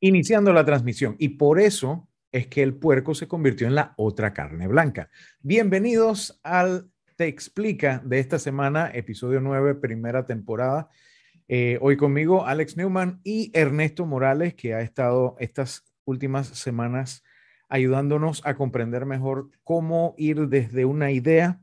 Iniciando la transmisión. Y por eso es que el puerco se convirtió en la otra carne blanca. Bienvenidos al Te Explica de esta semana, episodio 9, primera temporada. Eh, hoy conmigo Alex Newman y Ernesto Morales, que ha estado estas últimas semanas ayudándonos a comprender mejor cómo ir desde una idea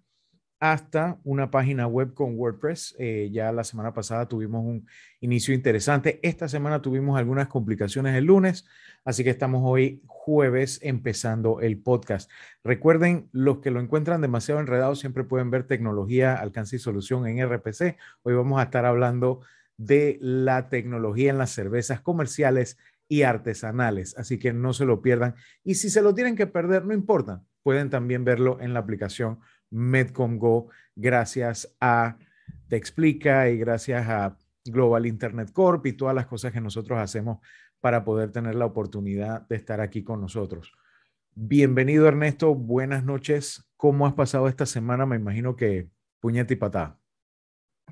hasta una página web con WordPress. Eh, ya la semana pasada tuvimos un inicio interesante. Esta semana tuvimos algunas complicaciones el lunes, así que estamos hoy jueves empezando el podcast. Recuerden, los que lo encuentran demasiado enredado siempre pueden ver tecnología, alcance y solución en RPC. Hoy vamos a estar hablando de la tecnología en las cervezas comerciales y artesanales, así que no se lo pierdan. Y si se lo tienen que perder, no importa, pueden también verlo en la aplicación Medcom Go, gracias a Te Explica y gracias a Global Internet Corp y todas las cosas que nosotros hacemos para poder tener la oportunidad de estar aquí con nosotros. Bienvenido Ernesto, buenas noches. ¿Cómo has pasado esta semana? Me imagino que puñete y patada.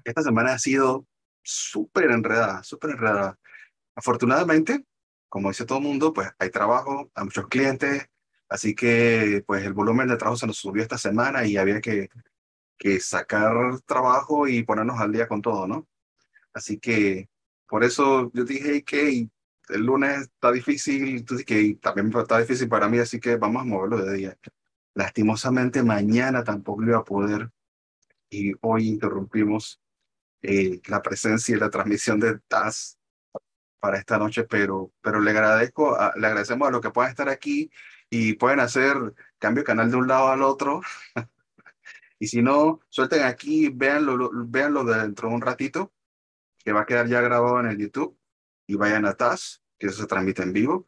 Esta semana ha sido súper enredada, súper enredada. Afortunadamente, como dice todo el mundo, pues hay trabajo, hay muchos clientes, Así que pues el volumen de trabajo se nos subió esta semana y había que, que sacar trabajo y ponernos al día con todo, ¿no? Así que por eso yo dije que el lunes está difícil, que también está difícil para mí, así que vamos a moverlo de día. Lastimosamente mañana tampoco iba a poder y hoy interrumpimos eh, la presencia y la transmisión de TAS para esta noche, pero, pero le agradezco, le agradecemos a los que puedan estar aquí y pueden hacer cambio de canal de un lado al otro. y si no, suelten aquí, véanlo, véanlo dentro de un ratito, que va a quedar ya grabado en el YouTube, y vayan a TAS, que eso se transmite en vivo,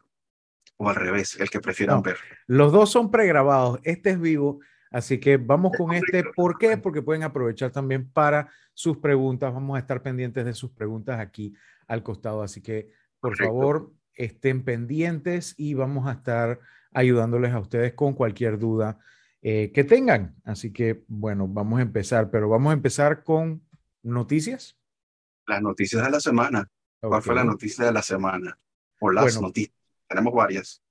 o al revés, el que prefieran ver. Los dos son pregrabados, este es vivo, así que vamos con este. ¿Por qué? Porque pueden aprovechar también para sus preguntas. Vamos a estar pendientes de sus preguntas aquí al costado, así que por favor estén pendientes y vamos a estar ayudándoles a ustedes con cualquier duda eh, que tengan. Así que, bueno, vamos a empezar, pero vamos a empezar con noticias. Las noticias de la semana. ¿Cuál fue la noticia de la semana? O las noticias. Tenemos varias.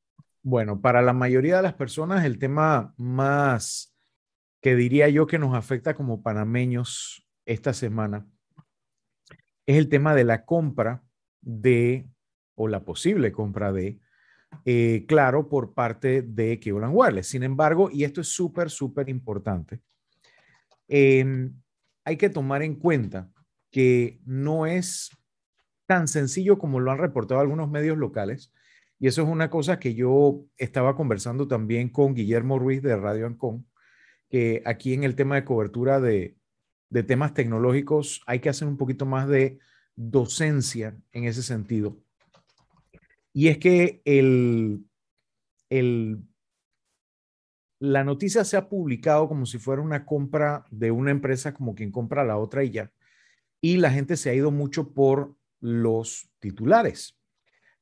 Bueno, para la mayoría de las personas, el tema más que diría yo que nos afecta como panameños esta semana es el tema de la compra de, o la posible compra de, eh, claro, por parte de Cleveland Wireless. Sin embargo, y esto es súper, súper importante, em, hay que tomar en cuenta que no es tan sencillo como lo han reportado algunos medios locales. Y eso es una cosa que yo estaba conversando también con Guillermo Ruiz de Radio Ancon, que aquí en el tema de cobertura de, de temas tecnológicos hay que hacer un poquito más de docencia en ese sentido y es que el, el, la noticia se ha publicado como si fuera una compra de una empresa como quien compra la otra y ya. Y la gente se ha ido mucho por los titulares.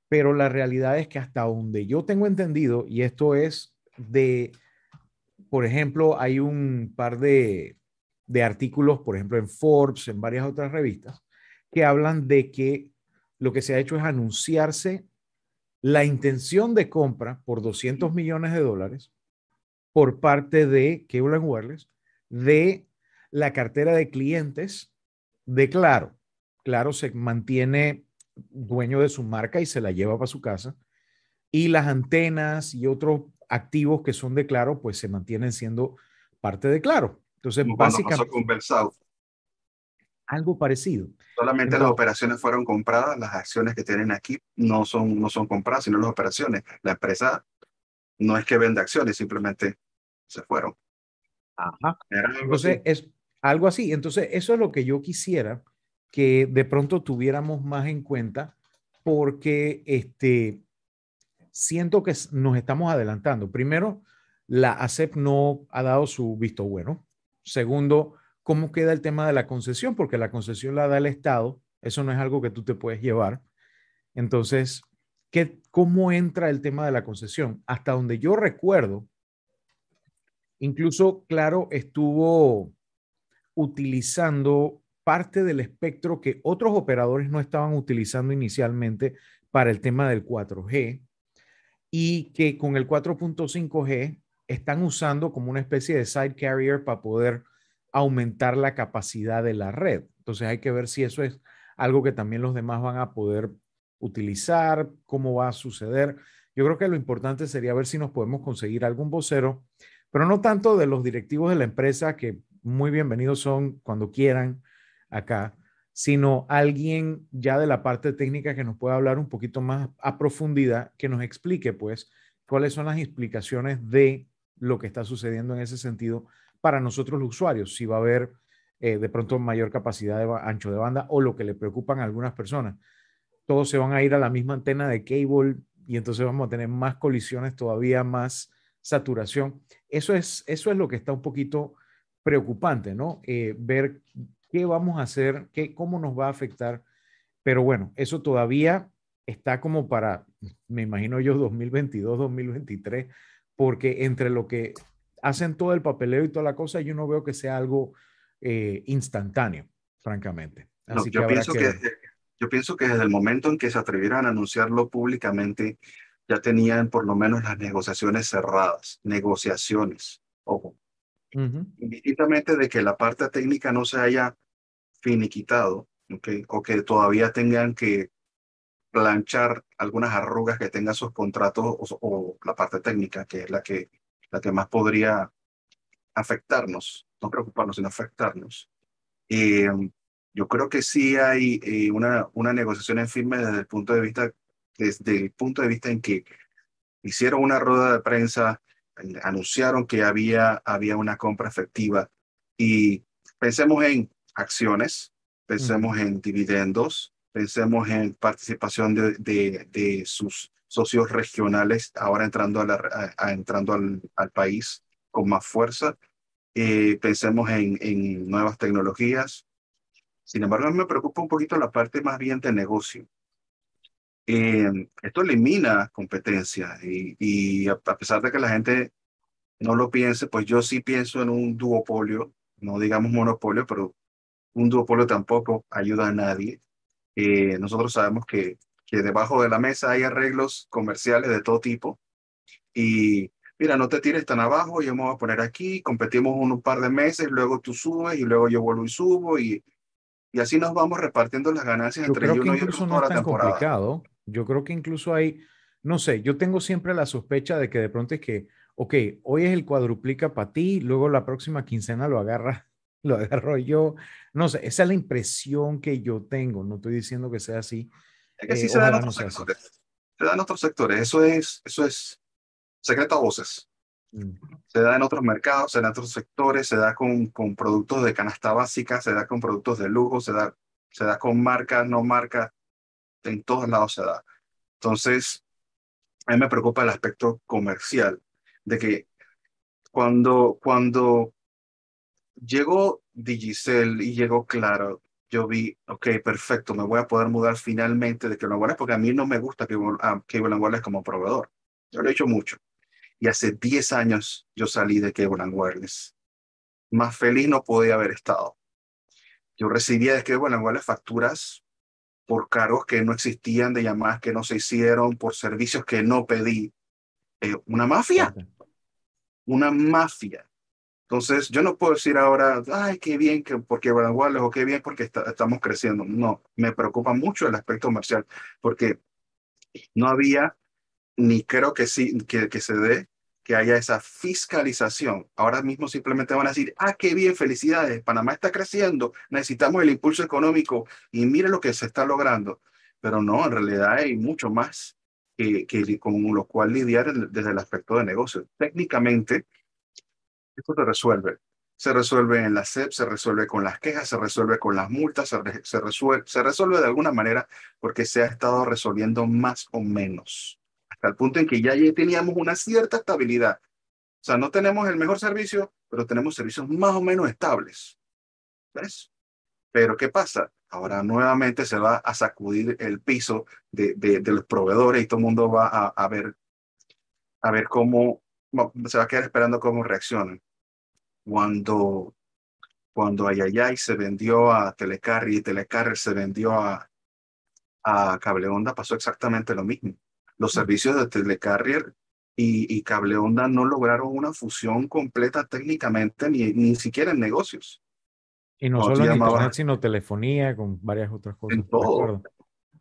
Pero la realidad es que hasta donde yo tengo entendido, y esto es de, por ejemplo, hay un par de, de artículos, por ejemplo, en Forbes, en varias otras revistas, que hablan de que lo que se ha hecho es anunciarse la intención de compra por 200 millones de dólares por parte de Kevlar Wireless de la cartera de clientes de Claro. Claro se mantiene dueño de su marca y se la lleva para su casa. Y las antenas y otros activos que son de Claro, pues se mantienen siendo parte de Claro. Entonces, básicamente algo parecido. Solamente las operaciones fueron compradas, las acciones que tienen aquí no son, no son compradas, sino las operaciones. La empresa no es que venda acciones, simplemente se fueron. Ajá. Entonces, es algo así. Entonces, eso es lo que yo quisiera que de pronto tuviéramos más en cuenta, porque este, siento que nos estamos adelantando. Primero, la ASEP no ha dado su visto bueno. Segundo, cómo queda el tema de la concesión, porque la concesión la da el Estado, eso no es algo que tú te puedes llevar. Entonces, ¿qué, ¿cómo entra el tema de la concesión? Hasta donde yo recuerdo, incluso, claro, estuvo utilizando parte del espectro que otros operadores no estaban utilizando inicialmente para el tema del 4G y que con el 4.5G están usando como una especie de side carrier para poder aumentar la capacidad de la red. Entonces hay que ver si eso es algo que también los demás van a poder utilizar, cómo va a suceder. Yo creo que lo importante sería ver si nos podemos conseguir algún vocero, pero no tanto de los directivos de la empresa, que muy bienvenidos son cuando quieran acá, sino alguien ya de la parte técnica que nos pueda hablar un poquito más a profundidad, que nos explique pues cuáles son las explicaciones de lo que está sucediendo en ese sentido para nosotros los usuarios, si va a haber eh, de pronto mayor capacidad de ancho de banda o lo que le preocupan a algunas personas. Todos se van a ir a la misma antena de cable y entonces vamos a tener más colisiones, todavía más saturación. Eso es, eso es lo que está un poquito preocupante, ¿no? Eh, ver qué vamos a hacer, qué, cómo nos va a afectar. Pero bueno, eso todavía está como para, me imagino yo, 2022, 2023, porque entre lo que hacen todo el papeleo y toda la cosa, yo no veo que sea algo eh, instantáneo, francamente. Así yo, pienso que... yo pienso que desde el momento en que se atrevieron a anunciarlo públicamente, ya tenían por lo menos las negociaciones cerradas, negociaciones, ojo. Indistintamente de que la parte técnica no se haya finiquitado, ¿okay? o que todavía tengan que planchar algunas arrugas que tengan sus contratos o, la parte técnica, que es la que, la que más podría afectarnos, no preocuparnos, sino afectarnos. Eh, yo creo que sí hay eh, una, una negociación en firme desde el punto de vista, desde el punto de vista en que hicieron una rueda de prensa, anunciaron que había, había una compra efectiva y pensemos en acciones, pensemos en dividendos, pensemos en participación de, de, sus socios regionales ahora entrando, a entrando al, país con más fuerza. Eh, pensemos en, en, nuevas tecnologías. Sin embargo, me preocupa un poquito la parte más bien de negocio. Eh, esto elimina competencia y, a pesar de que la gente no lo piense, pues yo sí pienso en un duopolio, no digamos monopolio, pero un duopolio tampoco ayuda a nadie. Eh, nosotros sabemos que, que debajo de la mesa hay arreglos comerciales de todo tipo y mira, no te tires tan abajo, yo me voy a poner aquí, competimos un par de meses, luego tú subes y luego yo vuelvo y subo y, y así nos vamos repartiendo las ganancias entre uno y otro no es tan complicado. Yo creo que incluso hay, no sé, yo tengo siempre la sospecha de que de pronto es que, ok, hoy es el cuadruplica para ti, luego la próxima quincena lo agarra lo agarro yo. No sé, esa es la impresión que yo tengo. No estoy diciendo que sea así. Es que sí eh, se da en otros sectores. Se da en otros sectores. Eso es, eso es secreto a voces. Mm. Se da en otros mercados, se da en otros sectores, se da con, con productos de canasta básica, se da con productos de lujo, se da, se da con marcas, no marcas. En todos lados se da. Entonces, a mí me preocupa el aspecto comercial de que cuando, cuando llegó Digicel y llegó Claro, yo vi, ok, perfecto, me voy a poder mudar finalmente de Cable Wireless porque a mí no me gusta que Cable Wireless como proveedor. Yo lo he hecho mucho. Y hace 10 años yo salí de Cable Wireless. Más feliz no podía haber estado. Yo recibía de Cable Wireless facturas por cargos que no existían, de llamadas que no se hicieron, por servicios que no pedí. Eh, una mafia. Una mafia. Entonces, yo no puedo decir ahora, ay, qué bien que porque Wireless o qué bien porque estamos creciendo. No, me preocupa mucho el aspecto comercial porque no había, ni creo que sí, que, que se dé, que haya esa fiscalización. Ahora mismo simplemente van a decir, ah, qué bien, felicidades, Panamá está creciendo, necesitamos el impulso económico y mire lo que se está logrando. Pero no, en realidad hay mucho más que, que con lo cual lidiar desde el aspecto de negocio. Técnicamente, esto se resuelve. Se resuelve en la SEP, se resuelve con las quejas, se resuelve con las multas, se, resuelve, se resuelve de alguna manera porque se ha estado resolviendo más o menos. Hasta el punto en que ya teníamos una cierta estabilidad. O sea, no tenemos el mejor servicio, pero tenemos servicios más o menos estables. ¿Ves? Pero ¿qué pasa? Ahora nuevamente se va a sacudir el piso de, de, los proveedores y todo el mundo va a, a, ver, a ver cómo se va a quedar esperando cómo reaccionan cuando, cuando Ayayay se vendió a Telecarrier y Telecarrier se vendió a, a Cable Onda, pasó exactamente lo mismo. Los servicios de Telecarrier y, y Cable Onda no lograron una fusión completa técnicamente, ni, ni siquiera en negocios. Y no solo en internet, sino telefonía, con varias otras cosas. En todo.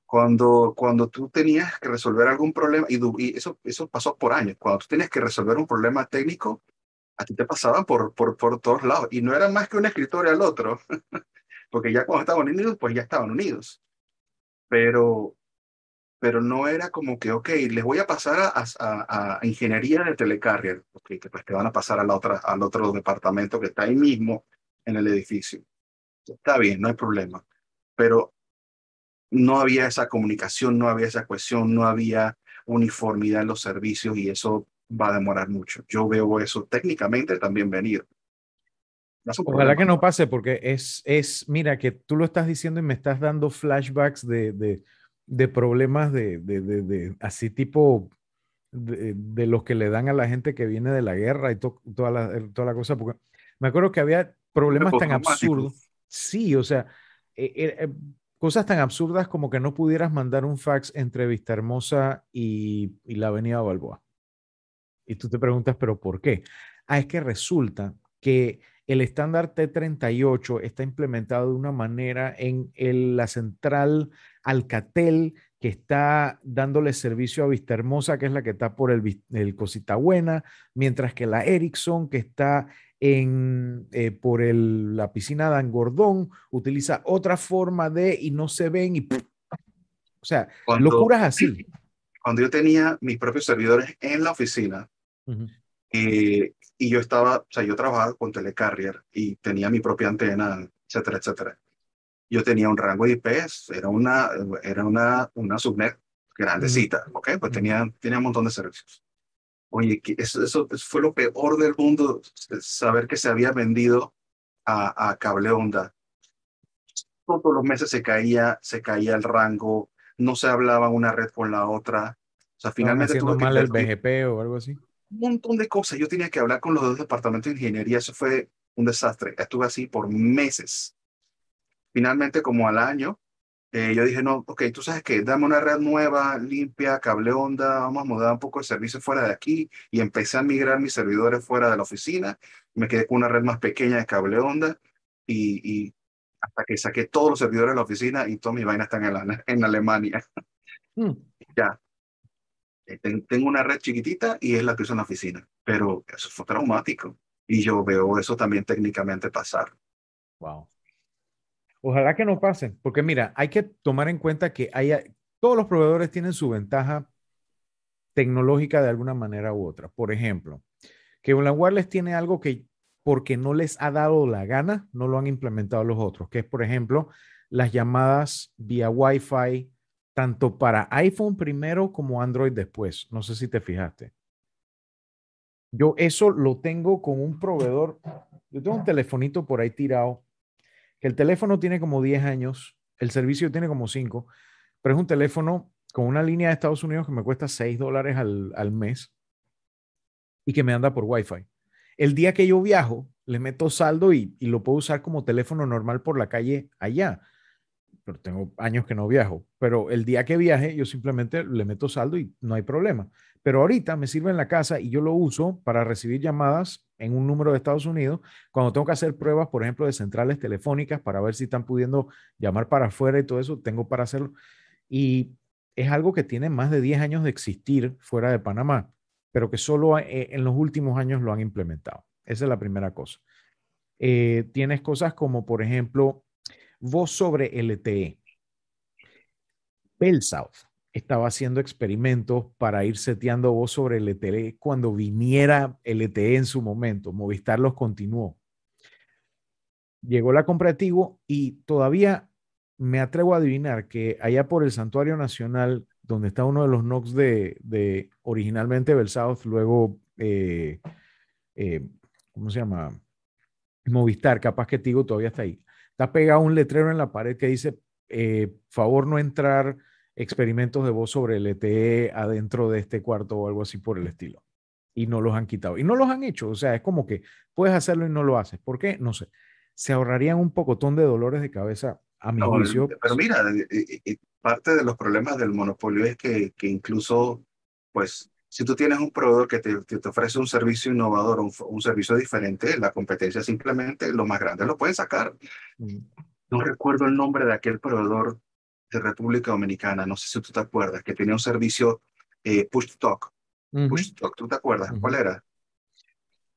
Cuando, cuando tú tenías que resolver algún problema, y, y, eso, eso pasó por años, cuando tú tenías que resolver un problema técnico, a ti te pasaban por, por, por todos lados. Y no era más que un escritorio al otro, porque ya cuando estaban unidos, pues ya estaban unidos. Pero, pero no era como que, ok, les voy a pasar a, a, a ingeniería de telecarrier, okay, que pues te van a pasar a la otra, al otro departamento que está ahí mismo en el edificio. Está bien, no hay problema. Pero no había esa comunicación, no había esa cohesión, no había uniformidad en los servicios y eso va a demorar mucho. Yo veo eso técnicamente también venir. Ojalá que no pase porque es, es, mira, que tú lo estás diciendo y me estás dando flashbacks de, de, de problemas de, de, de, así tipo de, los que le dan a la gente que viene de la guerra y toda, la, toda la cosa, porque me acuerdo que había problemas tan absurdos. Sí, o sea, eh, eh, eh, cosas tan absurdas como que no pudieras mandar un fax entre Vista Hermosa y, y la Avenida Balboa. Y tú te preguntas, ¿pero por qué? Ah, es que resulta que el estándar T38 está implementado de una manera en la central Alcatel que está dándole servicio a Vista Hermosa, que es la que está por el, el Cosita Buena, mientras que la Ericsson, que está en, eh, por el, la piscina de Angordón, utiliza otra forma de y no se ven y... O sea, locuras así. Cuando yo tenía mis propios servidores en la oficina, eh, y yo estaba, o sea, yo trabajaba con Telecarrier y tenía mi propia antena, etcétera, etcétera. Yo tenía un rango de IPs, era una, era una, una subnet grandecita, ¿ok? Pues tenía, tenía un montón de servicios. Oye, eso, eso, fue lo peor del mundo, saber que se había vendido a, a cable onda. Todos los meses se caía, se caía el rango, no se hablaba una red con la otra. O sea, finalmente tuve mal el BGP o algo así. Un montón de cosas. Yo tenía que hablar con los dos departamentos de ingeniería. Eso fue un desastre. Estuve así por meses. Finalmente, como al año, eh, yo dije, no, ok, tú sabes que dame una red nueva, limpia, cable onda, vamos a mudar un poco el servicio fuera de aquí y empecé a migrar mis servidores fuera de la oficina. Me quedé con una red más pequeña de cable onda y, y hasta que saqué todos los servidores de la oficina y todas mis vainas están en, en Alemania. Mm. Ya. Eh, tengo una red chiquitita y es la que uso en la oficina, pero eso fue traumático y yo veo eso también técnicamente pasar. Wow. Ojalá que no pasen, porque mira, hay que tomar en cuenta que hay, todos los proveedores tienen su ventaja tecnológica de alguna manera u otra. Por ejemplo, que un Wireless tiene algo que porque no les ha dado la gana, no lo han implementado los otros, que es, por ejemplo, las llamadas vía Wi-Fi, tanto para iPhone primero como Android después. No sé si te fijaste. Yo eso lo tengo con un proveedor. Yo tengo un telefonito por ahí tirado que el teléfono tiene como 10 años, el servicio tiene como 5, pero es un teléfono con una línea de Estados Unidos que me cuesta 6 dólares al, al mes y que me anda por Wi-Fi. El día que yo viajo, le meto saldo y, y, lo puedo usar como teléfono normal por la calle allá. Pero tengo años que no viajo. Pero el día que viaje, yo simplemente le meto saldo y no hay problema. Pero ahorita me sirve en la casa y yo lo uso para recibir llamadas en un número de Estados Unidos, cuando tengo que hacer pruebas, por ejemplo, de centrales telefónicas para ver si están pudiendo llamar para afuera y todo eso, tengo para hacerlo. Y es algo que tiene más de 10 años de existir fuera de Panamá, pero que solo eh, en los últimos años lo han implementado. Esa es la primera cosa. Eh, tienes cosas como, por ejemplo, voz sobre LTE. Bell South estaba haciendo experimentos para ir seteando voz sobre LTE cuando viniera LTE en su momento. Movistar los continuó. Llegó la compra y todavía me atrevo a adivinar que allá por el Santuario Nacional, donde está uno de los NOCs de, de originalmente South, luego, eh, eh, ¿cómo se llama? Movistar, capaz que Tigo todavía está ahí. Está pegado un letrero en la pared que dice, eh, favor no entrar experimentos de voz sobre el ETE adentro de este cuarto o algo así por el estilo. Y no los han quitado. Y no los han hecho. O sea, es como que puedes hacerlo y no lo haces. ¿Por qué? No sé. se ahorrarían un pocotón de dolores de cabeza, a mi juicio. Pero mira, eh, eh, parte de los problemas del monopolio es que, que incluso, pues, si tú tienes un proveedor que te, te ofrece un servicio innovador, un, un, servicio diferente, la competencia simplemente, los más grandes lo pueden sacar. Mm. No recuerdo el nombre de aquel proveedor de República Dominicana, no sé si tú te acuerdas, que tenía un servicio eh, push to talk. Push to talk, ¿tú te acuerdas? ¿Cuál era?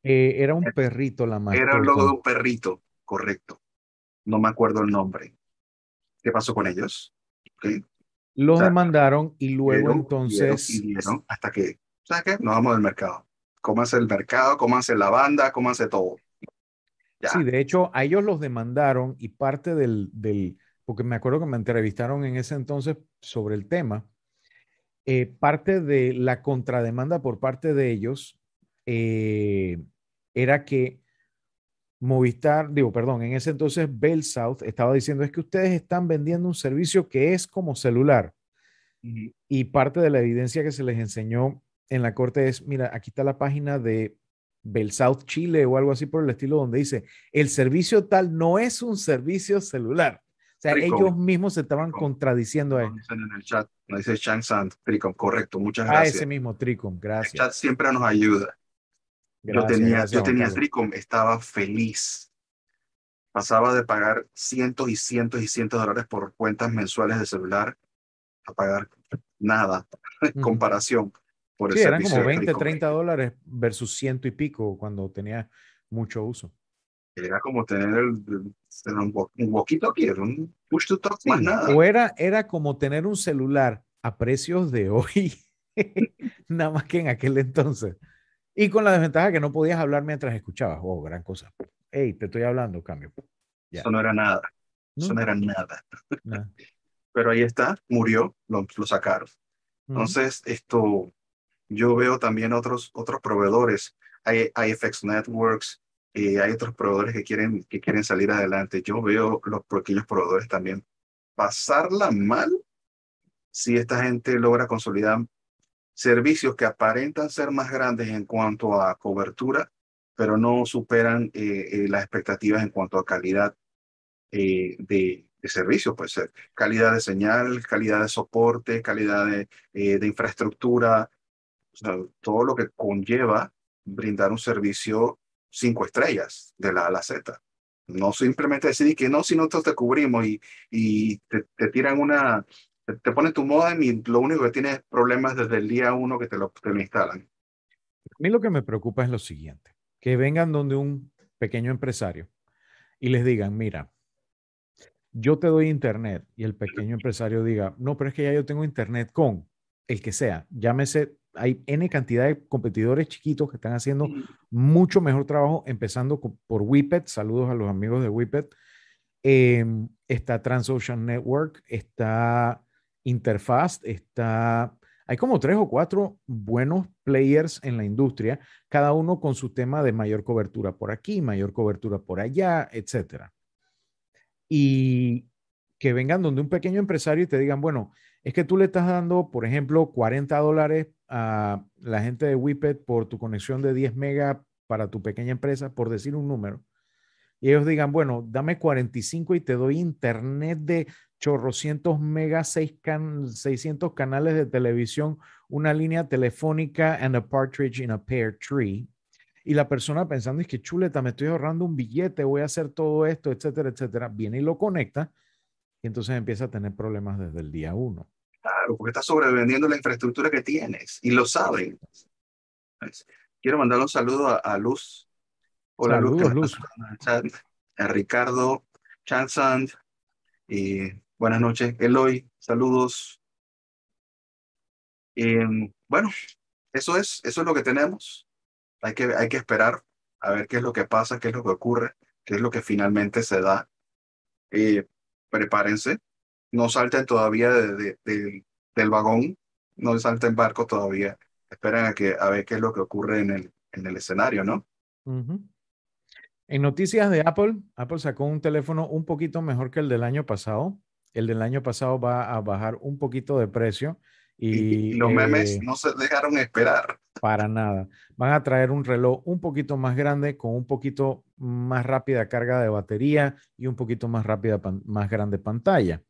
Eh, era un perrito la mascota. Era el logo de un perrito, correcto. No me acuerdo el nombre. ¿Qué pasó con ellos? Los demandaron y luego entonces... hasta que, ¿sabes qué? Nos vamos del mercado. ¿Cómo hace el mercado? ¿Cómo hace la banda? ¿Cómo hace todo? Sí, de hecho, a ellos los demandaron y parte del, del, porque me acuerdo que me entrevistaron en ese entonces sobre el tema, eh, parte de la contrademanda por parte de ellos eh, era que Movistar, digo, perdón, en ese entonces Bell South estaba diciendo es que ustedes están vendiendo un servicio que es como celular. Y parte de la evidencia que se les enseñó en la corte es, mira, aquí está la página de Bell South Chile o algo así por el estilo, donde dice, el servicio tal no es un servicio celular. O sea, ellos mismos se estaban contradiciendo ahí. En el chat, nos dice Chang Sand, Tricom, correcto, muchas ah, gracias. Ah, ese mismo Tricom, gracias. El chat siempre nos ayuda yo tenía, yo tenía Tricom, estaba feliz. Pasaba de pagar cientos y cientos y cientos de dólares por cuentas mensuales de celular a pagar nada en comparación. Por sí, eran como 20, 30 dólares versus ciento y pico cuando tenía mucho uso. Era como tener el, un, poquito aquí, era un push to talk más nada. O era, era como tener un celular a precios de hoy, nada más que en aquel entonces. Y con la desventaja que no podías hablar mientras escuchabas. Oh, gran cosa. Hey, te estoy hablando, cambio. Eso no era nada. Eso no era nada. Pero ahí está, murió, lo, lo sacaron. Entonces, esto, yo veo también otros, otros proveedores. Hay IFX Networks, y hay otros proveedores que quieren, que quieren salir adelante. Yo veo los pequeños proveedores también pasarla mal si esta gente logra consolidar servicios que aparentan ser más grandes en cuanto a cobertura, pero no superan eh, eh, las expectativas en cuanto a calidad eh, de, de servicio, puede ser calidad de señal, calidad de soporte, calidad de, infraestructura, todo lo que conlleva brindar un servicio cinco estrellas de la A a la Z. No simplemente decir que no, si nosotros te cubrimos y, y te tiran una, te pones tu modem y lo único que tienes es problemas desde el día uno que te lo, te lo instalan. A mí lo que me preocupa es lo siguiente, que vengan donde un pequeño empresario y les digan, mira, yo te doy internet y el pequeño empresario diga, no, pero es que ya yo tengo internet con el que sea, llámese, hay N cantidad de competidores chiquitos que están haciendo mucho mejor trabajo, empezando por Whippet, saludos a los amigos de Whippet, em, está Transocean Network, está interfaz, está, hay como tres o cuatro buenos players en la industria, cada uno con su tema de mayor cobertura por aquí, mayor cobertura por allá, etcétera. Y que vengan donde un pequeño empresario y te digan, bueno, es que tú le estás dando, por ejemplo, 40 dólares a la gente de Whippet por tu conexión de 10 megas para tu pequeña empresa, por decir un número. Y ellos digan, bueno, dame 45 y te doy internet de chorrocientos megas, 600 canales de televisión, una línea telefónica and a partridge in a pear tree. Y la persona pensando, es que chuleta, me estoy ahorrando un billete, voy a hacer todo esto, etcétera, etcétera. Viene y lo conecta y entonces empieza a tener problemas desde el día uno. Claro, porque está sobrevendiendo la infraestructura que tienes y lo saben. Quiero mandar un saludo a, Luz. Hola Luz. Luz. A Ricardo Chansand y Buenas noches, Eloy. Saludos. Em, bueno, eso es, eso es lo que tenemos. Hay que, hay que esperar a ver qué es lo que pasa, qué es lo que ocurre, qué es lo que finalmente se da. Eh, prepárense, no salten todavía de, del vagón, no salten barco todavía. Esperen a, que, a ver qué es lo que ocurre en el, en el escenario, ¿no? En noticias de Apple, Apple sacó un teléfono un poquito mejor que el del año pasado. El del año pasado va a bajar un poquito de precio Y, los memes no se dejaron esperar. Para nada. Van a traer un reloj un poquito más grande, con un poquito más rápida carga de batería y un poquito más rápida, más grande pantalla.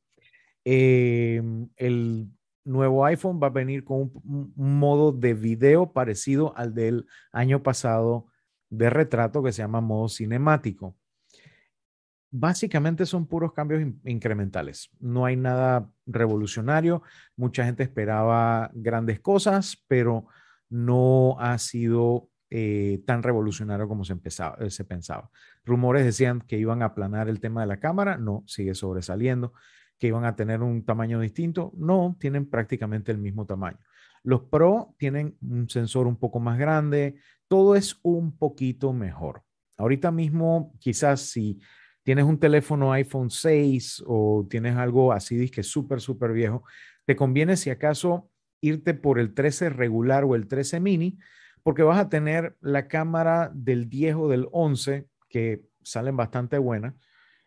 Em, el nuevo iPhone va a venir con un, modo de video parecido al del año pasado de retrato que se llama modo cinemático. Básicamente son puros cambios incrementales. No hay nada revolucionario. Mucha gente esperaba grandes cosas, pero no ha sido eh, tan revolucionario como se, eh, se pensaba. Rumores decían que iban a aplanar el tema de la cámara. No, sigue sobresaliendo que iban a tener un tamaño distinto. No, tienen prácticamente el mismo tamaño. Los Pro tienen un sensor un poco más grande, todo es un poquito mejor. Ahorita mismo, quizás si tienes un teléfono iPhone 6 o tienes algo así que es súper, súper viejo, te conviene si acaso irte por el 13 regular o el 13 mini, porque vas a tener la cámara del 10 o del 11 que salen bastante buenas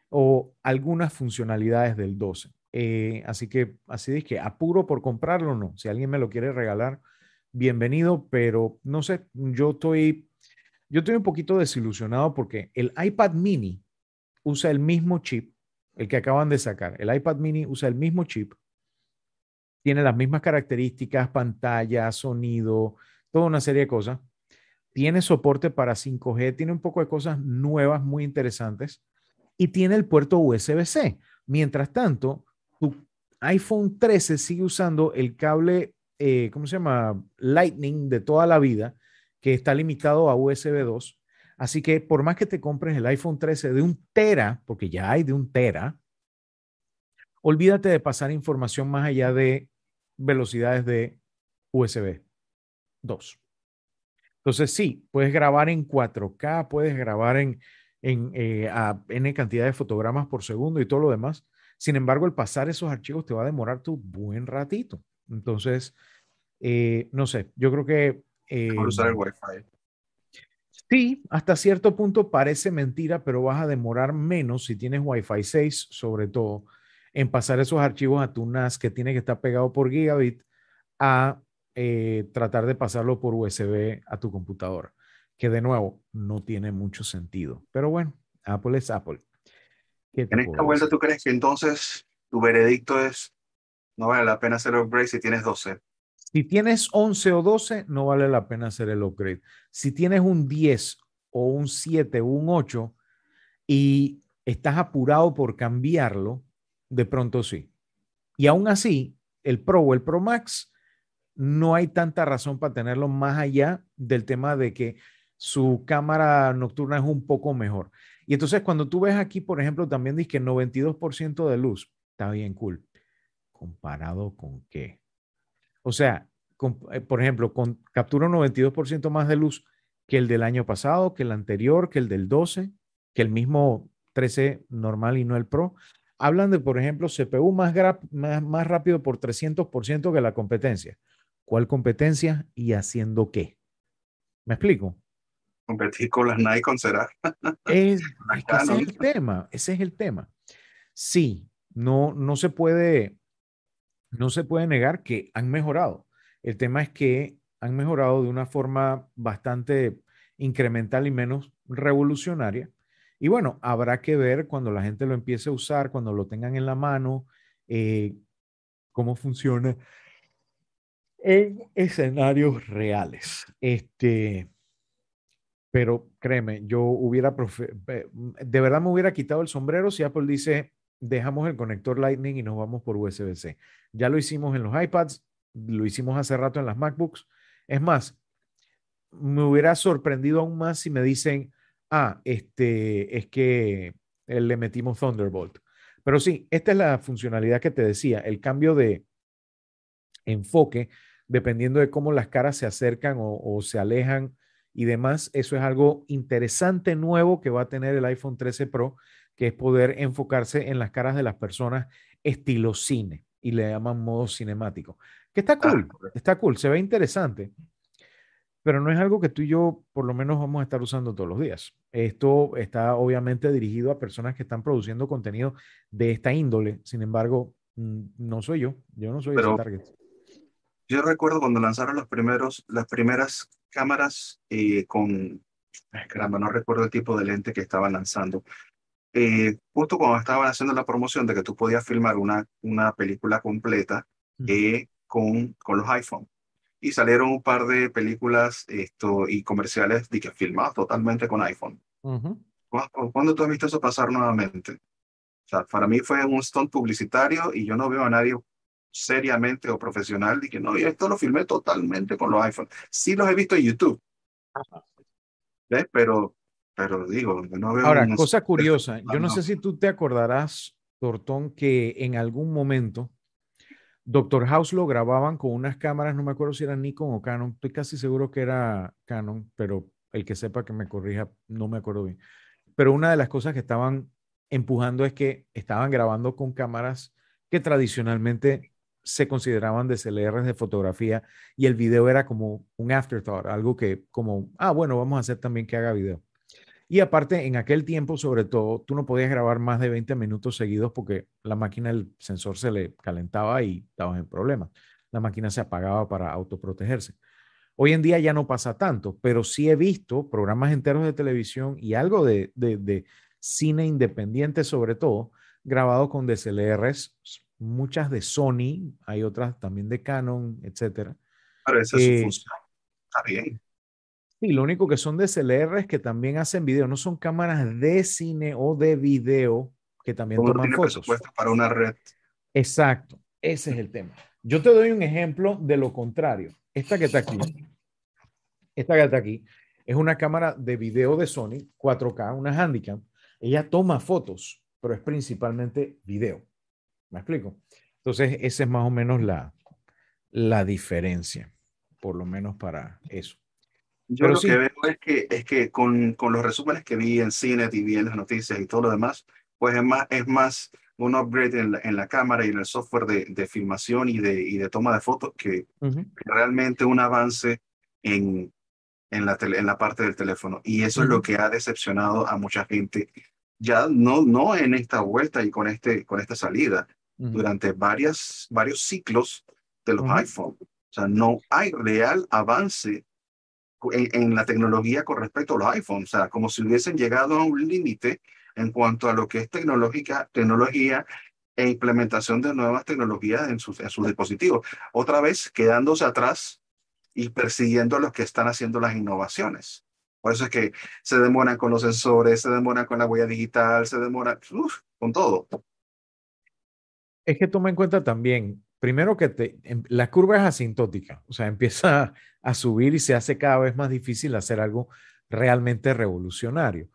o algunas funcionalidades del 12. Eh, así que, así que apuro por comprarlo, no. Si alguien me lo quiere regalar, bienvenido, pero no sé, yo estoy, yo estoy un poquito desilusionado porque el iPad mini usa el mismo chip, el que acaban de sacar. El iPad mini usa el mismo chip, tiene las mismas características, pantalla, sonido, toda una serie de cosas. Tiene soporte para 5G, tiene un poco de cosas nuevas, muy interesantes y tiene el puerto USB-C. Mientras tanto, tu iPhone 13 sigue usando el cable, eh, ¿cómo se llama? Lightning de toda la vida, que está limitado a USB 2. Así que por más que te compres el iPhone 13 de un tera, porque ya hay de un tera, olvídate de pasar información más allá de velocidades de USB 2. Entonces sí, puedes grabar en 4K, puedes grabar en en eh, a N cantidad de fotogramas por segundo y todo lo demás. Sin embargo, el pasar esos archivos te va a demorar tu buen ratito. Entonces, eh, no sé, yo creo que... Eh, usar el Wi-Fi. Sí, hasta cierto punto parece mentira, pero vas a demorar menos si tienes Wi-Fi 6, sobre todo, en pasar esos archivos a tu NAS que tiene que estar pegado por gigabit a eh, tratar de pasarlo por USB a tu computadora que de nuevo no tiene mucho sentido. Pero bueno, Apple es Apple. En esta vuelta, ¿tú crees que entonces tu veredicto es no vale la pena hacer upgrade si tienes 12? Si tienes 11 o 12, no vale la pena hacer el upgrade. Si tienes un 10 o un 7 o un 8 y estás apurado por cambiarlo, de pronto sí. Y aún así, el Pro o el Pro Max, no hay tanta razón para tenerlo más allá del tema de que su cámara nocturna es un poco mejor. Y entonces cuando tú ves aquí, por ejemplo, también dice que 92% de luz, está bien cool. ¿Comparado con qué? O sea, eh, por ejemplo, con, captura un 92% más de luz que el del año pasado, que el anterior, que el del 12, que el mismo 13 normal y no el Pro. Hablan de, por ejemplo, CPU más, más, más rápido por 300% que la competencia. ¿Cuál competencia y haciendo qué? ¿Me explico? Competir con las Nikon será. Es, ese es el tema, ese es el tema. Sí, no, no se puede, no se puede negar que han mejorado. El tema es que han mejorado de una forma bastante incremental y menos revolucionaria. Y bueno, habrá que ver cuando la gente lo empiece a usar, cuando lo tengan en la mano, eh, cómo funciona en escenarios reales. Este, pero créeme, yo hubiera, de verdad me hubiera quitado el sombrero si Apple dice, dejamos el conector Lightning y nos vamos por USB-C. Ya lo hicimos en los iPads, lo hicimos hace rato en las MacBooks. Es más, me hubiera sorprendido aún más si me dicen, ah, este, es que le metimos Thunderbolt. Pero sí, esta es la funcionalidad que te decía, el cambio de enfoque, dependiendo de cómo las caras se acercan o, o se alejan y demás. Eso es algo interesante, nuevo que va a tener el iPhone 13 Pro, que es poder enfocarse en las caras de las personas estilo cine y le llaman modo cinemático. Que está cool, ah, está cool, se ve interesante, pero no es algo que tú y yo por lo menos vamos a estar usando todos los días. Esto está obviamente dirigido a personas que están produciendo contenido de esta índole, sin embargo, mm, no soy yo, yo no soy ese target. Yo recuerdo cuando lanzaron los primeros, las primeras cámaras eh, con, caramba, no recuerdo el tipo de lente que estaban lanzando. Eh, justo cuando estaban haciendo la promoción de que tú podías filmar una, una película completa eh, con, con los iPhone. Y salieron un par de películas esto, y comerciales de que filmados totalmente con iPhone. ¿Cuándo, tú has visto eso pasar nuevamente? O sea, para mí fue un stunt publicitario y yo no veo a nadie seriamente o profesional y que no, y esto lo filmé totalmente con los iPhones. Sí los he visto en YouTube. ¿Ves? Pero, pero digo, no veo... Ahora, cosa curiosa, yo no sé si tú te acordarás, Tortón, que en algún momento Doctor House lo grababan con unas cámaras, no me acuerdo si era Nikon o Canon, estoy casi seguro que era Canon, pero el que sepa que me corrija, no me acuerdo bien. Pero una de las cosas que estaban empujando es que estaban grabando con cámaras que tradicionalmente se consideraban DSLRs de fotografía y el video era como un afterthought, algo que como, ah, bueno, vamos a hacer también que haga video. Y aparte, en aquel tiempo, sobre todo, tú no podías grabar más de 20 minutos seguidos porque la máquina, el sensor se le calentaba y estabas en problemas. La máquina se apagaba para autoprotegerse. Hoy en día ya no pasa tanto, pero sí he visto programas enteros de televisión y algo de, de, cine independiente, sobre todo, grabado con DSLRs, muchas de Sony, hay otras también de Canon, etcétera. Pero esa es su eh, función. Está bien. Sí, lo único que son DSLRs que también hacen video, no son cámaras de cine o de video que también toman fotos. para una red. Exacto, ese es el tema. Yo te doy un ejemplo de lo contrario. Esta que está aquí, esta que está aquí, es una cámara de video de Sony, 4K, una Handycam. Ella toma fotos, pero es principalmente video. ¿Me explico? Entonces, esa es más o menos la, la diferencia, por lo menos para eso. Yo lo que veo es que, es que con, con los resúmenes que vi en cine y vi en las noticias y todo lo demás, pues es más, es más un upgrade en la, en la cámara y en el software de, de filmación y de, y de toma de fotos que, realmente un avance en, en, la en la parte del teléfono. Y eso es lo que ha decepcionado a mucha gente, ya no, no en esta vuelta y con, este, con esta salida, durante varias, varios ciclos de los iPhone. O sea, no hay real avance en, la tecnología con respecto a los iPhones. O sea, como si hubiesen llegado a un límite en cuanto a lo que es tecnológica, tecnología e implementación de nuevas tecnologías en sus dispositivos. Otra vez quedándose atrás y persiguiendo a los que están haciendo las innovaciones. Por eso es que se demoran con los sensores, se demoran con la huella digital, se demoran con todo. Es que toma en cuenta también, primero que te, em, la curva es asintótica, o sea, empieza a subir y se hace cada vez más difícil hacer algo realmente revolucionario.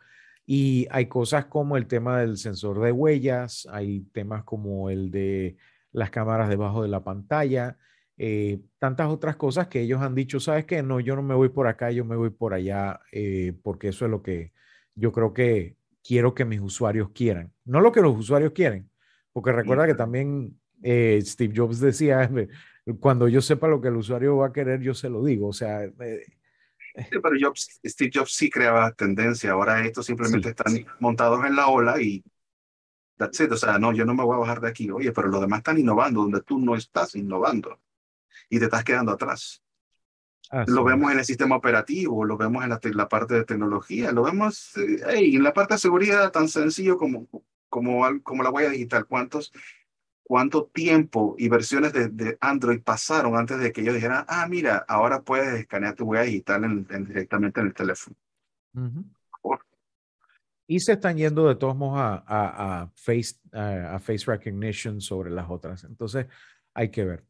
Y hay cosas como el tema del sensor de huellas, hay temas como el de las cámaras debajo de la pantalla, eh, tantas otras cosas que ellos han dicho, sabes que no, yo no me voy por acá, yo me voy por allá, eh, porque eso es lo que yo creo que quiero que mis usuarios quieran. No lo que los usuarios quieren, porque recuerda que también eh, Steve Jobs decía, cuando yo sepa lo que el usuario va a querer, yo se lo digo. O sea, pero Steve Jobs sí creaba tendencia. Ahora estos simplemente están montados en la ola y that's it. O sea, no, yo no me voy a bajar de aquí. Oye, pero los demás están innovando donde tú no estás innovando y te estás quedando atrás. lo vemos en el sistema operativo, lo vemos en la, la parte de tecnología, lo vemos eh, en la parte de seguridad tan sencillo como, como, como la huella digital. ¿Cuántos cuánto tiempo y versiones de, Android pasaron antes de que ellos dijeran, ah, mira, ahora puedes escanear tu huella digital en, directamente en el teléfono. Y se están yendo de todos modos a, a, face, a, face recognition sobre las otras. Entonces, hay que ver.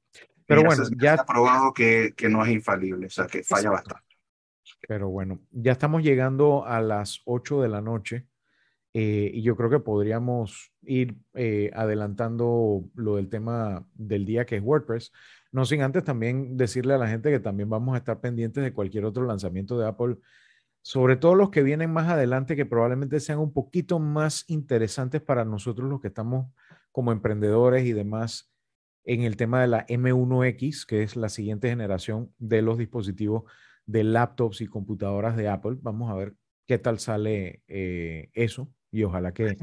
Pero bueno, ya está probado que, que, no es infalible, o sea, que falla bastante. Pero bueno, ya estamos llegando a las 8 de la noche. Eh, y yo creo que podríamos ir eh, adelantando lo del tema del día que es WordPress. No sin antes también decirle a la gente que también vamos a estar pendientes de cualquier otro lanzamiento de Apple, sobre todo los que vienen más adelante, que probablemente sean un poquito más interesantes para nosotros los que estamos como emprendedores y demás en el tema de la M1X, que es la siguiente generación de los dispositivos de laptops y computadoras de Apple. Vamos a ver qué tal sale eh, eso y ojalá que...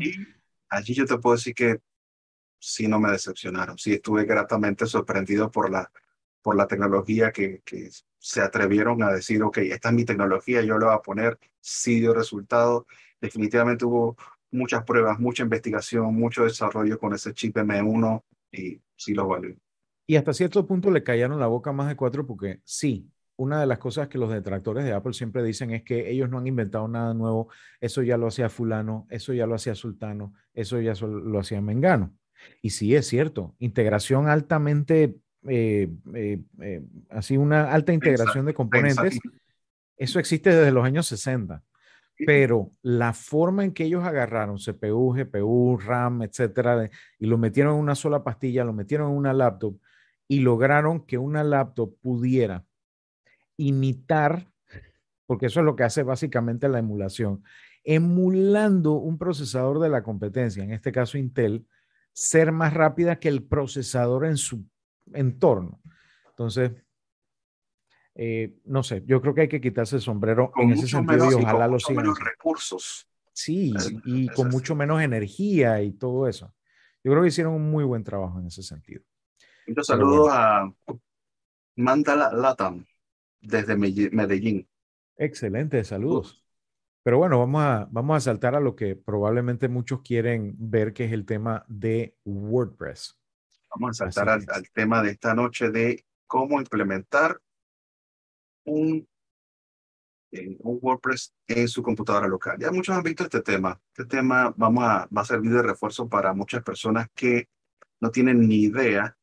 Allí, yo te puedo decir que sí no me decepcionaron, sí estuve gratamente sorprendido por la, por la tecnología que, que se atrevieron a decir, ok, esta es mi tecnología, yo lo voy a poner, sí dio resultado. Definitivamente hubo muchas pruebas, mucha investigación, mucho desarrollo con ese chip M1 y sí lo valió. Y hasta cierto punto le callaron la boca más de cuatro porque sí, una de las cosas que los detractores de Apple siempre dicen es que ellos no han inventado nada nuevo, eso ya lo hacía fulano, eso ya lo hacía sultano, eso ya lo hacía mengano. Y sí es cierto, integración altamente, eh, eh, eh, así una alta integración de componentes, eso existe desde los años 60. Pero la forma en que ellos agarraron CPU, GPU, RAM, etcétera, y lo metieron en una sola pastilla, lo metieron en una laptop y lograron que una laptop pudiera imitar, porque eso es lo que hace básicamente la emulación, emulando un procesador de la competencia, en este caso Intel, ser más rápida que el procesador en su entorno. Entonces, eh, no sé, yo creo que hay que quitarse el sombrero en ese sentido y ojalá lo sigan. menos recursos. Sí, y con mucho menos energía y todo eso. Yo creo que hicieron un muy buen trabajo en ese sentido. Muchos saludos a Mandala Latam desde Medellín. Excelente, saludos. Pero bueno, vamos a, vamos a saltar a lo que probablemente muchos quieren ver, que es el tema de WordPress. Vamos a saltar al, tema de esta noche de cómo implementar un, eh, un WordPress en su computadora local. Ya muchos han visto este tema. Este tema vamos a, va a servir de refuerzo para muchas personas que no tienen ni idea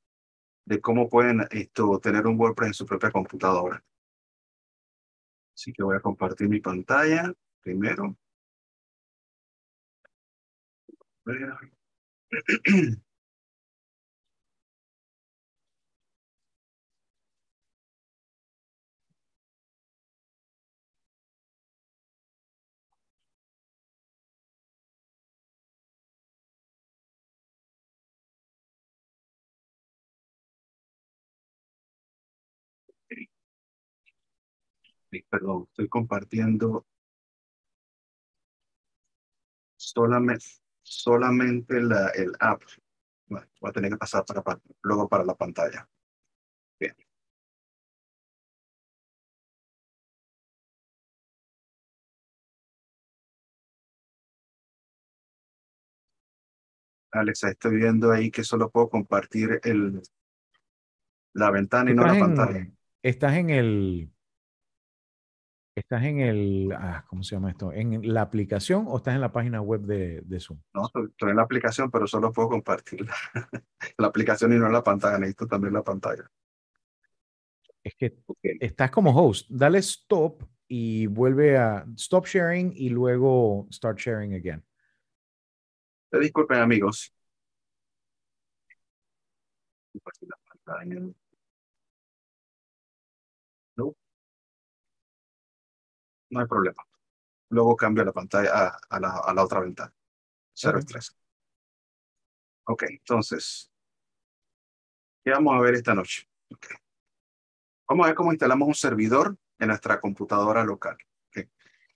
de cómo pueden esto, tener un WordPress en su propia computadora. Así que voy a compartir mi pantalla primero. perdón, estoy compartiendo solamente, solamente la, el app. Bueno, voy a tener que pasar para, luego para la pantalla. Bien. Alexa, estoy viendo ahí que solo puedo compartir el, la ventana y no la pantalla. Estás en el, ¿Estás en el, ah, ¿cómo se llama esto? ¿En la aplicación o estás en la página web de, de Zoom? No, estoy en la aplicación, pero solo puedo compartir la, aplicación y no la pantalla. Necesito también la pantalla. Es que estás como host. Dale stop y vuelve a stop sharing y luego start sharing again. disculpen, amigos. No hay problema. Luego cambio la pantalla a, la, a la, otra ventana. Cero estrés. Ok, entonces, ¿qué vamos a ver esta noche? Vamos a ver cómo instalamos un servidor en nuestra computadora local.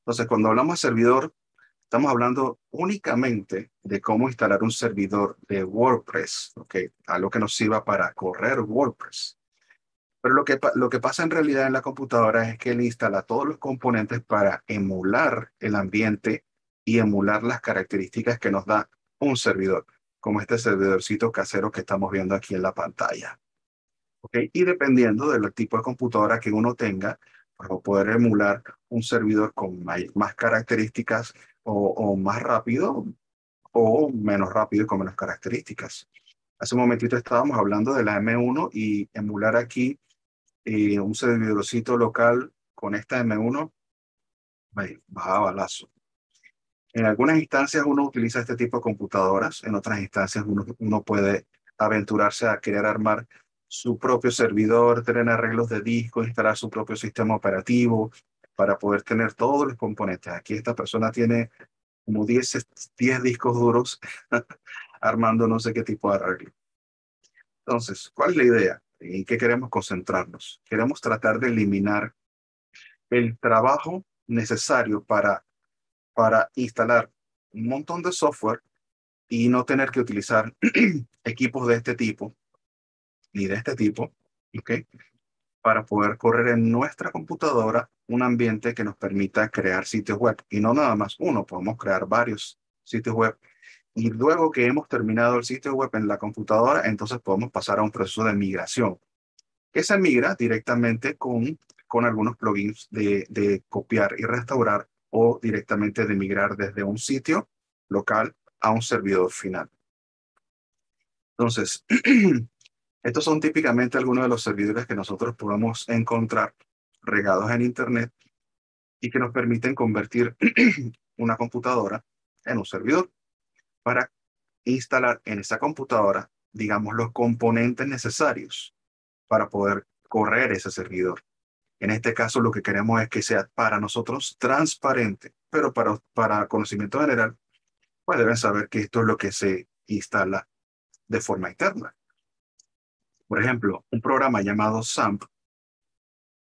Entonces, cuando hablamos de servidor, estamos hablando únicamente de cómo instalar un servidor de WordPress, okay, algo que nos sirva para correr WordPress. Pero lo que, lo que pasa en realidad en la computadora es que él instala todos los componentes para emular el ambiente y emular las características que nos da un servidor, como este servidorcito casero que estamos viendo aquí en la pantalla. ¿Okay? Y dependiendo del tipo de computadora que uno tenga, para pues, poder emular un servidor con más características o, o, más rápido o menos rápido y con menos características. Hace un momentito estábamos hablando de la M1 y emular aquí y un servidorcito local con esta M1, va a balazo. En algunas instancias uno utiliza este tipo de computadoras, en otras instancias uno, uno puede aventurarse a querer armar su propio servidor, tener arreglos de disco, instalar su propio sistema operativo para poder tener todos los componentes. Aquí esta persona tiene como 10, 10 discos duros armando no sé qué tipo de arreglo. Entonces, ¿cuál es la idea? ¿En qué queremos concentrarnos? Queremos tratar de eliminar el trabajo necesario para, para instalar un montón de software y no tener que utilizar equipos de este tipo ni de este tipo, ¿ok? para poder correr en nuestra computadora un ambiente que nos permita crear sitios web. Y no nada más uno, podemos crear varios sitios web. Y luego que hemos terminado el sitio web en la computadora, entonces podemos pasar a un proceso de migración, que se migra directamente con, con algunos plugins de, de copiar y restaurar o directamente de migrar desde un sitio local a un servidor final. Entonces, estos son típicamente algunos de los servidores que nosotros podemos encontrar regados en Internet y que nos permiten convertir una computadora en un servidor para instalar en esa computadora, digamos, los componentes necesarios para poder correr ese servidor. En este caso, lo que queremos es que sea para nosotros transparente, pero para, para conocimiento general, pues deben saber que esto es lo que se instala de forma interna. Por ejemplo, un programa llamado SAMP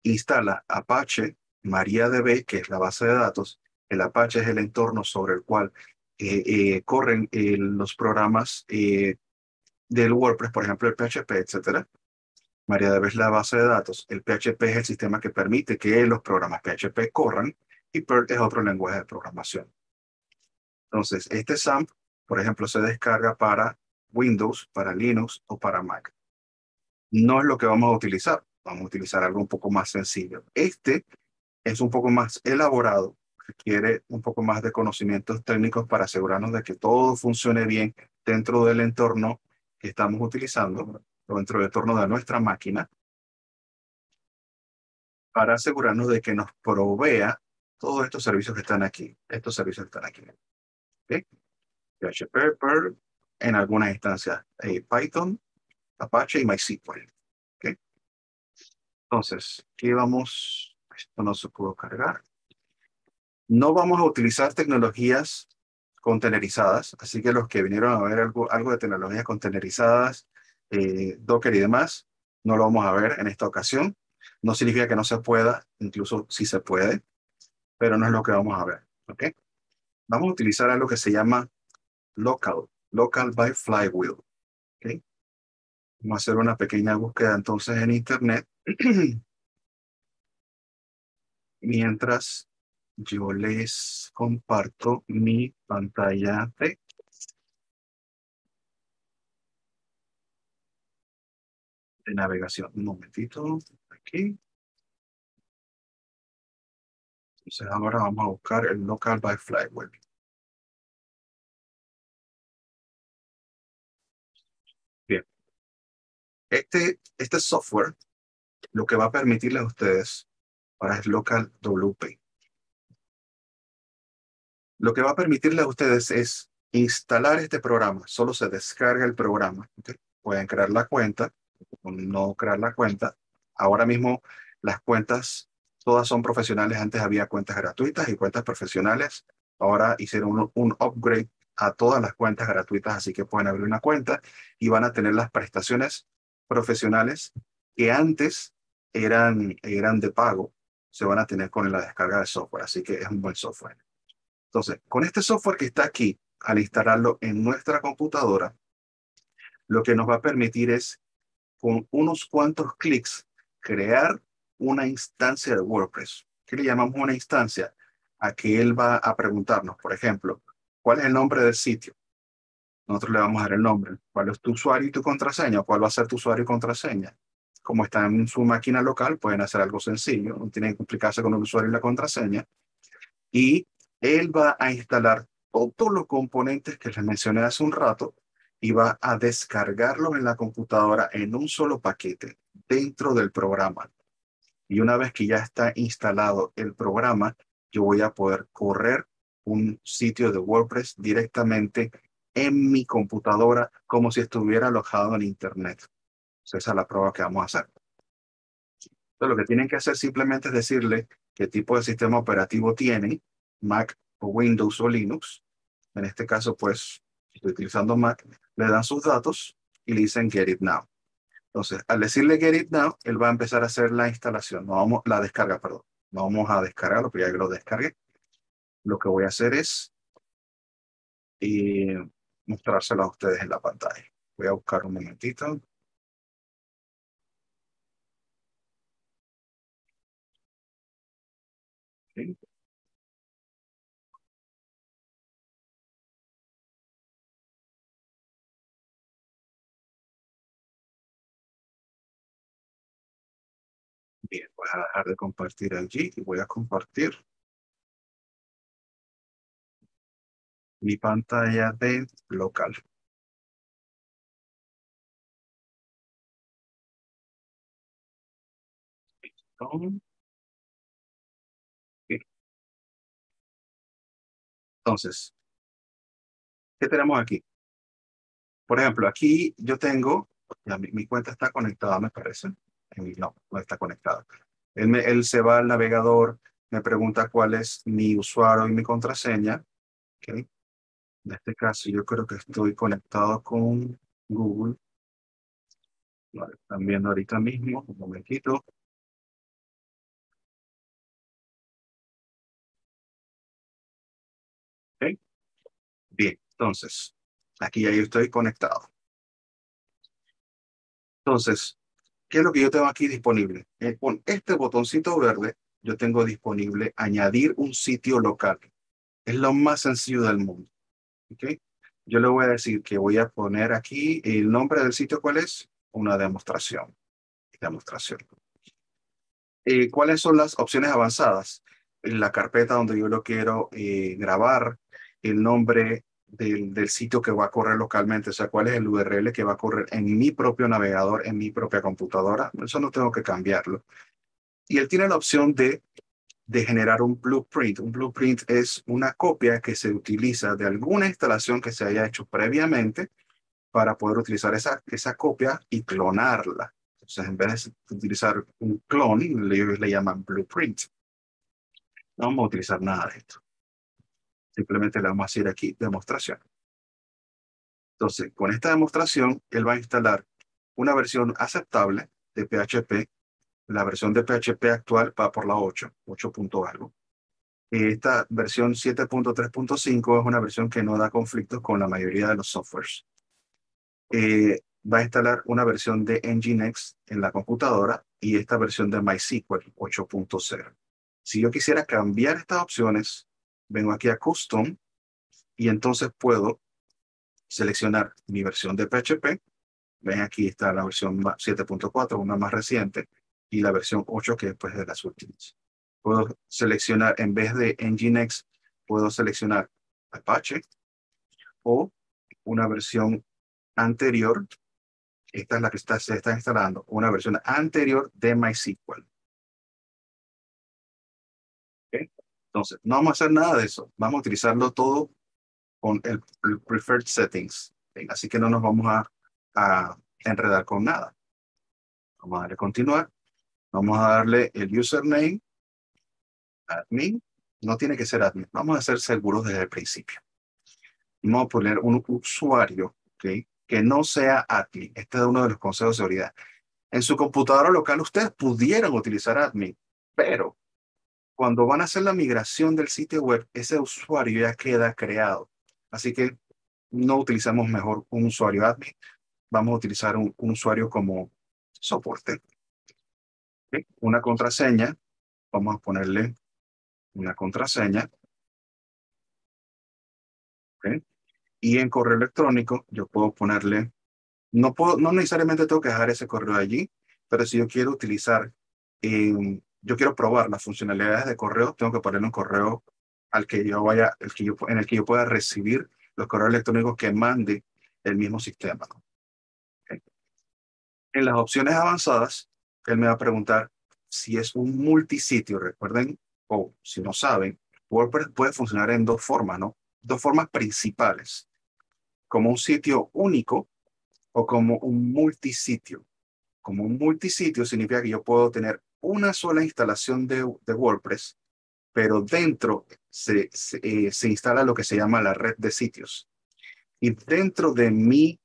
instala Apache MariaDB, que es la base de datos. El Apache es el entorno sobre el cual corren eh, los programas del WordPress, por ejemplo, el PHP, etc. MariaDB es la base de datos. El PHP es el sistema que permite que los programas PHP corran y Perl es otro lenguaje de programación. Entonces, este SAMP, por ejemplo, se descarga para Windows, para Linux o para Mac. No es lo que vamos a utilizar. Vamos a utilizar algo un poco más sencillo. Este es un poco más elaborado, requiere un poco más de conocimientos técnicos para asegurarnos de que todo funcione bien dentro del entorno que estamos utilizando o dentro del entorno de nuestra máquina para asegurarnos de que nos provea todos estos servicios que están aquí. Estos servicios que están aquí. ¿Okay? PHP, en algunas instancias eh, Python, Apache y MySQL. ¿okay? Entonces, aquí vamos, esto no se pudo cargar. No vamos a utilizar tecnologías contenerizadas, así que los que vinieron a ver algo, algo de tecnologías contenerizadas, eh, Docker y demás, no lo vamos a ver en esta ocasión. No significa que no se pueda, incluso si se puede, pero no es lo que vamos a ver. ¿ok? Vamos a utilizar algo que se llama local, local by flywheel. ¿ok? Vamos a hacer una pequeña búsqueda entonces en Internet. Mientras yo les comparto mi pantalla de navegación. Un momentito, aquí. Entonces ahora vamos a buscar el local by flywheel. Bien. Este, este software lo que va a permitirles a ustedes para es local WP. Lo que va a permitirles a ustedes es instalar este programa. Solo se descarga el programa. Pueden crear la cuenta no crear la cuenta. Ahora mismo las cuentas todas son profesionales. Antes había cuentas gratuitas y cuentas profesionales. Ahora hicieron un, upgrade a todas las cuentas gratuitas, así que pueden abrir una cuenta y van a tener las prestaciones profesionales que antes eran, eran de pago, se van a tener con la descarga de software, así que es un buen software. Entonces, con este software que está aquí, al instalarlo en nuestra computadora, lo que nos va a permitir es con unos cuantos clics, crear una instancia de WordPress. ¿Qué le llamamos una instancia? A que él va a preguntarnos, por ejemplo, ¿cuál es el nombre del sitio? Nosotros le vamos a dar el nombre. ¿Cuál es tu usuario y tu contraseña? ¿Cuál va a ser tu usuario y contraseña? Como está en su máquina local, pueden hacer algo sencillo. No tienen que complicarse con el usuario y la contraseña. Y él va a instalar todos los componentes que les mencioné hace un rato y va a descargarlo en la computadora en un solo paquete dentro del programa. Y una vez que ya está instalado el programa, yo voy a poder correr un sitio de WordPress directamente en mi computadora como si estuviera alojado en Internet. esa es la prueba que vamos a hacer. Entonces, lo que tienen que hacer simplemente es decirle qué tipo de sistema operativo tiene, Mac o Windows o Linux, en este caso pues estoy utilizando Mac, le dan sus datos y le dicen get it now. Entonces, al decirle get it now, él va a empezar a hacer la instalación, no vamos, la descarga, perdón. No vamos a descargarlo, porque ya que lo descargué. Lo que voy a hacer es eh, mostrárselo a ustedes en la pantalla. Voy a buscar un momentito. ¿Sí? Voy a dejar de compartir allí y voy a compartir mi pantalla de local. Entonces, ¿qué tenemos aquí? Por ejemplo, aquí yo tengo, mi, cuenta está conectada, me parece. No, no está conectada. Él, él se va al navegador, me pregunta cuál es mi usuario y mi contraseña. En este caso, yo creo que estoy conectado con Google. están viendo ahorita mismo, un momentito. Bien, entonces, aquí ya yo estoy conectado. Entonces, ¿qué es lo que yo tengo aquí disponible? Eh, con este botoncito verde, yo tengo disponible añadir un sitio local. Es lo más sencillo del mundo. ¿okay? Yo le voy a decir que voy a poner aquí el nombre del sitio, ¿cuál es? Una demostración. Demostración. Eh, ¿Cuáles son las opciones avanzadas? En la carpeta donde yo lo quiero eh, grabar, el nombre del, sitio que va a correr localmente, o sea, cuál es el URL que va a correr en mi propio navegador, en mi propia computadora. Eso no tengo que cambiarlo. Y él tiene la opción de, de generar un blueprint. Un blueprint es una copia que se utiliza de alguna instalación que se haya hecho previamente para poder utilizar esa, esa copia y clonarla. Entonces, en vez de utilizar un clon, ellos le llaman blueprint. No vamos a utilizar nada de esto. Simplemente le vamos a decir aquí demostración. Entonces, con esta demostración, él va a instalar una versión aceptable de PHP. La versión de PHP actual va por la 8, 8 punto algo. Esta versión 7.3.5 es una versión que no da conflictos con la mayoría de los softwares. Eh, va a instalar una versión de Nginx en la computadora y esta versión de MySQL 8.0. Si yo quisiera cambiar estas opciones, vengo aquí a Custom y entonces puedo seleccionar mi versión de PHP. Ven aquí está la versión 7.4, una más reciente, y la versión 8 que es pues, de las últimas. Puedo seleccionar, en vez de Nginx, puedo seleccionar Apache o una versión anterior. Esta es la que está, se está instalando, una versión anterior de MySQL. Entonces, no vamos a hacer nada de eso. Vamos a utilizarlo todo con el, preferred settings. Así que no nos vamos a, a, enredar con nada. Vamos a darle continuar. Vamos a darle el username, admin. No tiene que ser admin. Vamos a ser seguros desde el principio. Vamos a poner un usuario ¿okay? que no sea admin. Este es uno de los consejos de seguridad. En su computadora local ustedes pudieran utilizar admin, pero cuando van a hacer la migración del sitio web, ese usuario ya queda creado. Así que no utilizamos mejor un usuario admin, vamos a utilizar un, usuario como soporte. Una contraseña, vamos a ponerle una contraseña. Y en correo electrónico yo puedo ponerle, no, puedo, no necesariamente tengo que dejar ese correo allí, pero si yo quiero utilizar eh, yo quiero probar las funcionalidades de correo, tengo que ponerle un correo al que yo vaya, el que yo, en el que yo pueda recibir los correos electrónicos que mande el mismo sistema. En las opciones avanzadas, él me va a preguntar si es un multisitio. Recuerden, o si no saben, WordPress puede funcionar en dos formas, ¿no? Dos formas principales. Como un sitio único o como un multisitio. Como un multisitio significa que yo puedo tener una sola instalación de, WordPress, pero dentro se, eh, se, instala lo que se llama la red de sitios. Y dentro de mi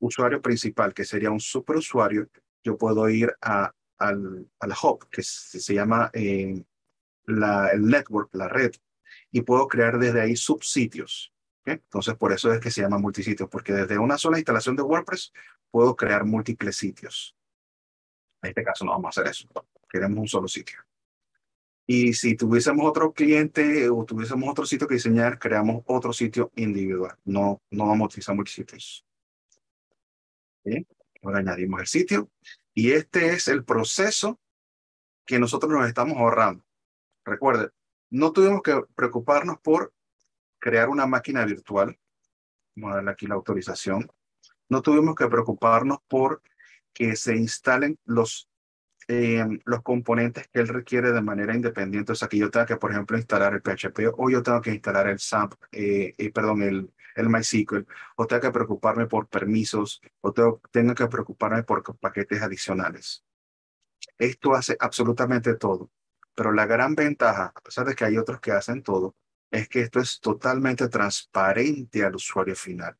usuario principal, que sería un superusuario, yo puedo ir a, al, al hub, que se, llama eh, la, el network, la red, y puedo crear desde ahí subsitios. Entonces, por eso es que se llama multisitios, porque desde una sola instalación de WordPress puedo crear múltiples sitios. En este caso no vamos a hacer eso queremos un solo sitio. Y si tuviésemos otro cliente o tuviésemos otro sitio que diseñar, creamos otro sitio individual. No, no vamos a utilizar multisitios. ¿Bien? Ahora añadimos el sitio. Y este es el proceso que nosotros nos estamos ahorrando. Recuerde, no tuvimos que preocuparnos por crear una máquina virtual. Vamos a darle aquí la autorización. No tuvimos que preocuparnos por que se instalen los eh, los componentes que él requiere de manera independiente. O sea, que yo tenga que, por ejemplo, instalar el PHP o yo tengo que instalar el SAMP, eh, eh, perdón, el, el MySQL, o tengo que preocuparme por permisos, o tengo, tengo que preocuparme por paquetes adicionales. Esto hace absolutamente todo. Pero la gran ventaja, a pesar de que hay otros que hacen todo, es que esto es totalmente transparente al usuario final.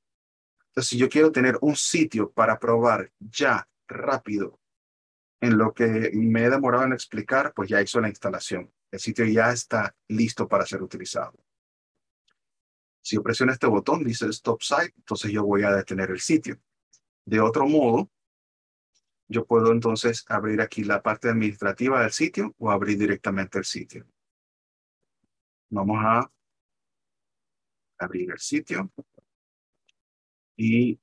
Entonces, si yo quiero tener un sitio para probar ya rápido en lo que me he demorado en explicar, pues ya hizo la instalación. El sitio ya está listo para ser utilizado. Si yo presiono este botón, dice Stop Site, entonces yo voy a detener el sitio. De otro modo, yo puedo entonces abrir aquí la parte administrativa del sitio o abrir directamente el sitio. Vamos a abrir el sitio y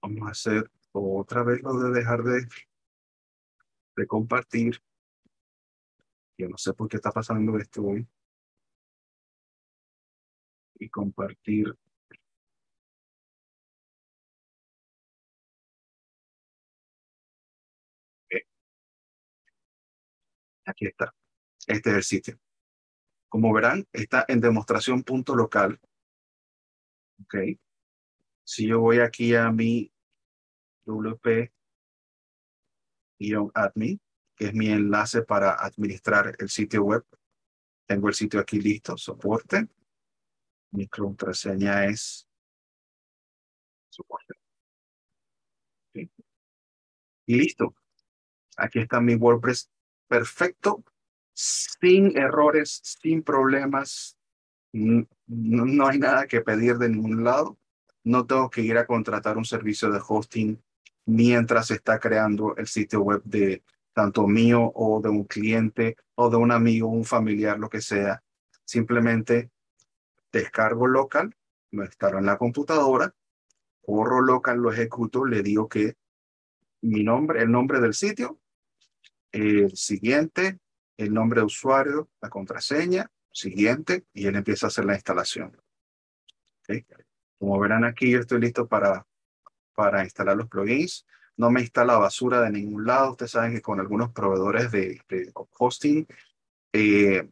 vamos a hacer otra vez lo de dejar de de compartir. Yo no sé por qué está pasando esto hoy. Y compartir. Aquí está. Este es el. Como verán, está en demostración punto local. Ok. Si yo voy aquí a mi WP admin, que es mi enlace para administrar el sitio web. Tengo el sitio aquí listo, soporte. Mi contraseña es soporte. Y listo. Aquí está mi WordPress perfecto, sin errores, sin problemas. no hay nada que pedir de ningún lado. No tengo que ir a contratar un servicio de hosting mientras se está creando el sitio web de tanto mío o de un cliente o de un amigo, un familiar, lo que sea. Simplemente descargo local, lo instalo en la computadora, corro local, lo ejecuto, le digo que mi nombre, el nombre del sitio, el siguiente, el nombre de usuario, la contraseña, siguiente, y él empieza a hacer la instalación. Como verán aquí, yo estoy listo para para instalar los plugins. No me instala basura de ningún lado. Ustedes saben que con algunos proveedores de, hosting eh,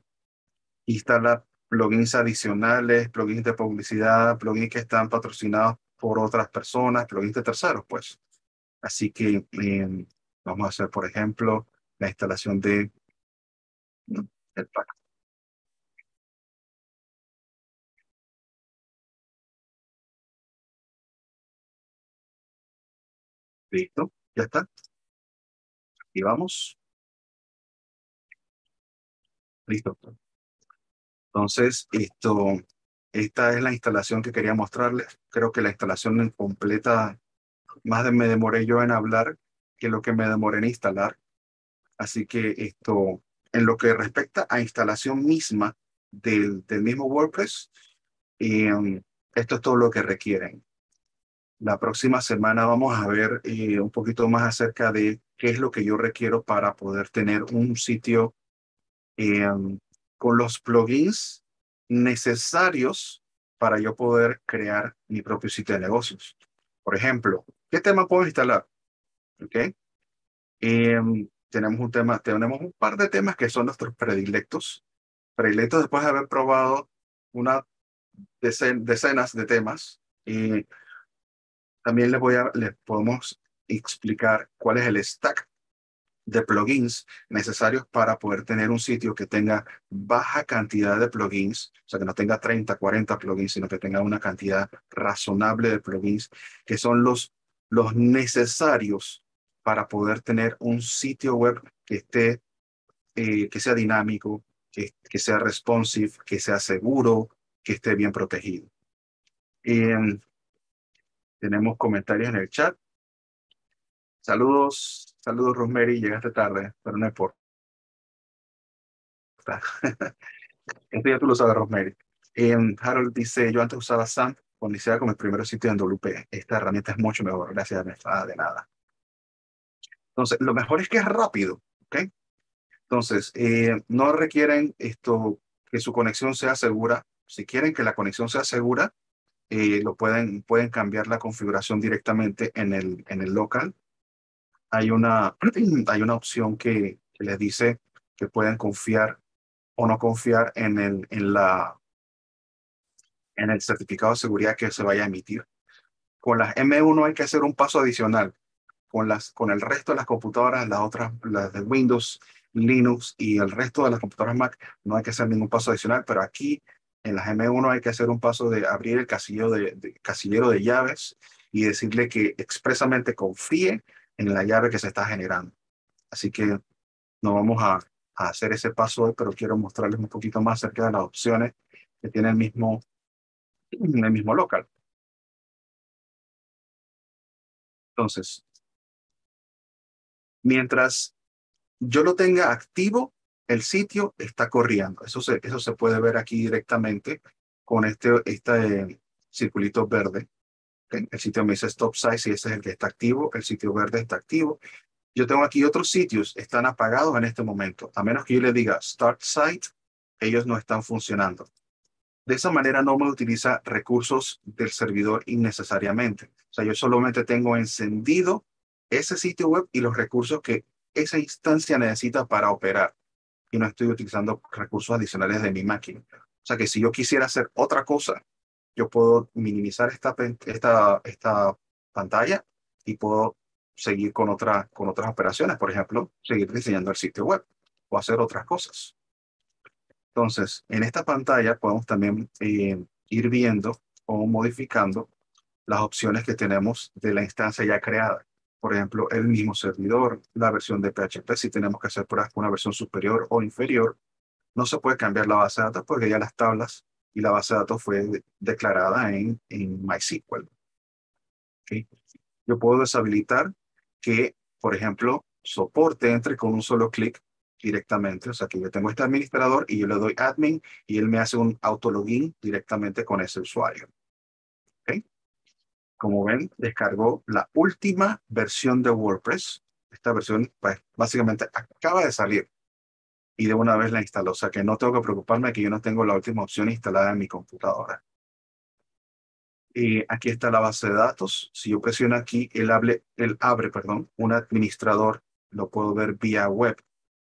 instala plugins adicionales, plugins de publicidad, plugins que están patrocinados por otras personas, plugins de terceros, pues. Así que em, vamos a hacer, por ejemplo, la instalación de pack. Listo, ya está. Y vamos. Listo. Entonces, esto, esta es la instalación que quería mostrarles. Creo que la instalación completa, más de me demoré yo en hablar que lo que me demoré en instalar. Así que esto, en lo que respecta a instalación misma del, del mismo WordPress, eh, esto es todo lo que requieren. La próxima semana vamos a ver eh, un poquito más acerca de qué es lo que yo requiero para poder tener un sitio em, con los plugins necesarios para yo poder crear mi propio sitio de negocios. Por ejemplo, ¿qué tema puedo instalar? ¿Ok? Em, tenemos un tema, tenemos un par de temas que son nuestros predilectos. Predilectos después de haber probado una decenas de temas. Y también les, voy a, les podemos explicar cuál es el stack de plugins necesarios para poder tener un sitio que tenga baja cantidad de plugins, o sea, que no tenga 30, 40 plugins, sino que tenga una cantidad razonable de plugins, que son los, los necesarios para poder tener un sitio web que esté, eh, que sea dinámico, que, que, sea responsive, que sea seguro, que esté bien protegido. Eh, tenemos comentarios en el chat. Saludos, saludos Rosemary, llegaste tarde, pero no importa. Esto ya tú lo sabes, Rosemary. Um, Harold dice, yo antes usaba SAMP cuando iniciaba con mi primer sitio en WP. Esta herramienta es mucho mejor, gracias a de nada. Entonces, lo mejor es que es rápido, ¿ok? Entonces, eh, no requieren esto que su conexión sea segura. Si quieren que la conexión sea segura, eh, lo pueden, pueden cambiar la configuración directamente en el, en el local. Hay una, hay una opción que, que les dice que pueden confiar o no confiar en el, en la, en el certificado de seguridad que se vaya a emitir. Con las M1 hay que hacer un paso adicional. Con, las, con el resto de las computadoras, las otras, las de Windows, Linux y el resto de las computadoras Mac, no hay que hacer ningún paso adicional, pero aquí en las M1 hay que hacer un paso de abrir el casillero de, llaves y decirle que expresamente confíe en la llave que se está generando. Así que no vamos a, a hacer ese paso hoy, pero quiero mostrarles un poquito más acerca de las opciones que tiene el mismo, el mismo local. Entonces, mientras yo lo tenga activo, el sitio está corriendo. Eso se, eso se puede ver aquí directamente con este, este circulito verde. El sitio me dice stop size y ese es el que está activo. El sitio verde está activo. Yo tengo aquí otros sitios, están apagados en este momento. A menos que yo le diga start site, ellos no están funcionando. De esa manera no me utiliza recursos del servidor innecesariamente. O sea, yo solamente tengo encendido ese sitio web y los recursos que esa instancia necesita para operar. Y no estoy utilizando recursos adicionales de mi máquina. O sea que si yo quisiera hacer otra cosa, yo puedo minimizar esta, esta, esta pantalla y puedo seguir con, otra, con otras operaciones. Por ejemplo, seguir diseñando el sitio web o hacer otras cosas. Entonces, en esta pantalla podemos también eh, ir viendo o modificando las opciones que tenemos de la instancia ya creada. Por ejemplo, el mismo servidor, la versión de PHP, si tenemos que hacer pruebas con una versión superior o inferior, no se puede cambiar la base de datos porque ya las tablas y la base de datos fue declarada en, en MySQL. Yo puedo deshabilitar que, por ejemplo, soporte entre con un solo clic directamente. O sea, que yo tengo este administrador y yo le doy admin y él me hace un autologin directamente con ese usuario. ¿Okay? Como ven, descargó la última versión de WordPress. Esta versión, pues, básicamente acaba de salir y de una vez la instaló. O sea, que no tengo que preocuparme que yo no tengo la última opción instalada en mi computadora. Y aquí está la base de datos. Si yo presiono aquí, él, abre, él abre perdón, un administrador, lo puedo ver vía web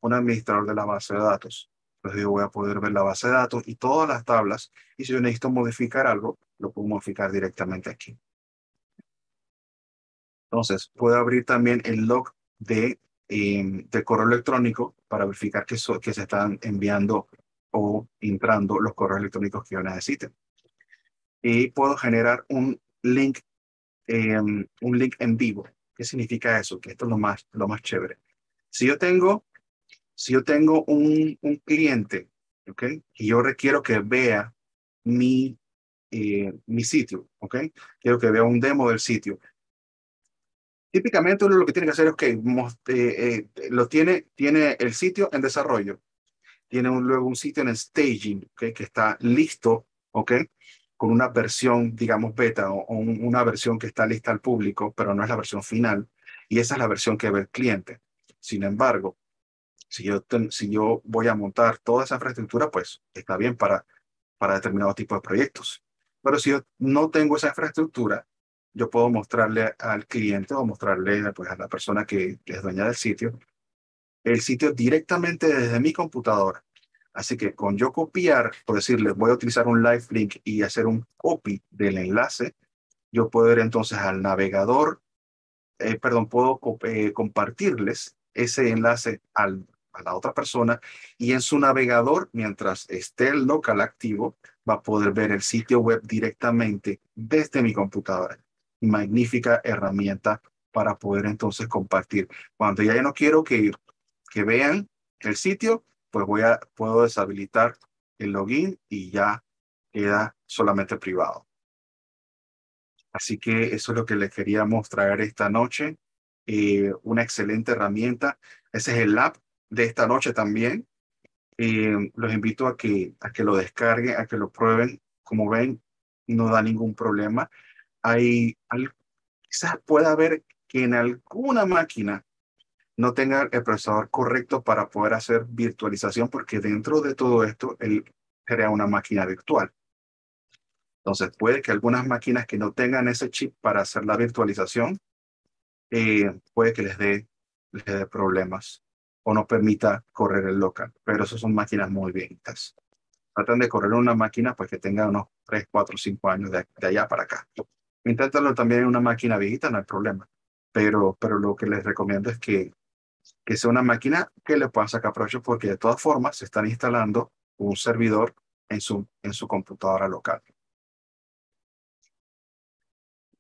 un administrador de la base de datos. Entonces yo voy a poder ver la base de datos y todas las tablas. Y si yo necesito modificar algo, lo puedo modificar directamente aquí. Entonces, puedo abrir también el log de, em, de correo electrónico para verificar que, que se están enviando o entrando los correos electrónicos que yo necesite. Y puedo generar un link, em, un link en vivo. ¿Qué significa eso? Que esto es lo más, lo más chévere. Si yo tengo si yo tengo un, un cliente, ¿ok? Y yo requiero que vea mi, eh, mi sitio, ¿ok? Quiero que vea un demo del sitio. Típicamente uno lo que tiene que hacer es que eh, eh, lo tiene, tiene el sitio en desarrollo, tiene un, luego un sitio en staging, ¿ok? Que está listo, ¿ok? Con una versión, digamos, beta o, una versión que está lista al público, pero no es la versión final. Y esa es la versión que ve el cliente. Sin embargo, si yo, si yo voy a montar toda esa infraestructura, pues está bien para, para determinado tipo de proyectos. Pero si yo no tengo esa infraestructura, yo puedo mostrarle al cliente o mostrarle pues, a la persona que es dueña del sitio el sitio directamente desde mi computadora. Así que con yo copiar, por decirle, voy a utilizar un live link y hacer un copy del enlace, yo puedo ir entonces al navegador, eh, perdón, puedo eh, compartirles ese enlace al a la otra persona y en su navegador, mientras esté el local activo, va a poder ver el sitio web directamente desde mi computadora. Magnífica herramienta para poder entonces compartir. Cuando ya no quiero que, que vean el sitio, pues voy a, puedo deshabilitar el login y ya queda solamente privado. Así que eso es lo que les quería mostrar esta noche. Eh, una excelente herramienta. Ese es el app de esta noche también. Eh, los invito a que, a que lo descarguen, a que lo prueben. Como ven, no da ningún problema. Hay, quizás pueda haber que en alguna máquina no tenga el procesador correcto para poder hacer virtualización, porque dentro de todo esto, él crea una máquina virtual. Entonces, puede que algunas máquinas que no tengan ese chip para hacer la virtualización, eh, puede que les dé, les dé problemas o no permita correr el local. Pero eso son máquinas muy viejitas. Tratan de correr una máquina pues que tenga unos 3, 4, 5 años de, allá para acá. Inténtalo también en una máquina viejita, no hay problema. Pero, pero lo que les recomiendo es que, que sea una máquina que le puedan sacar provecho porque de todas formas se están instalando un servidor en su, en su computadora local.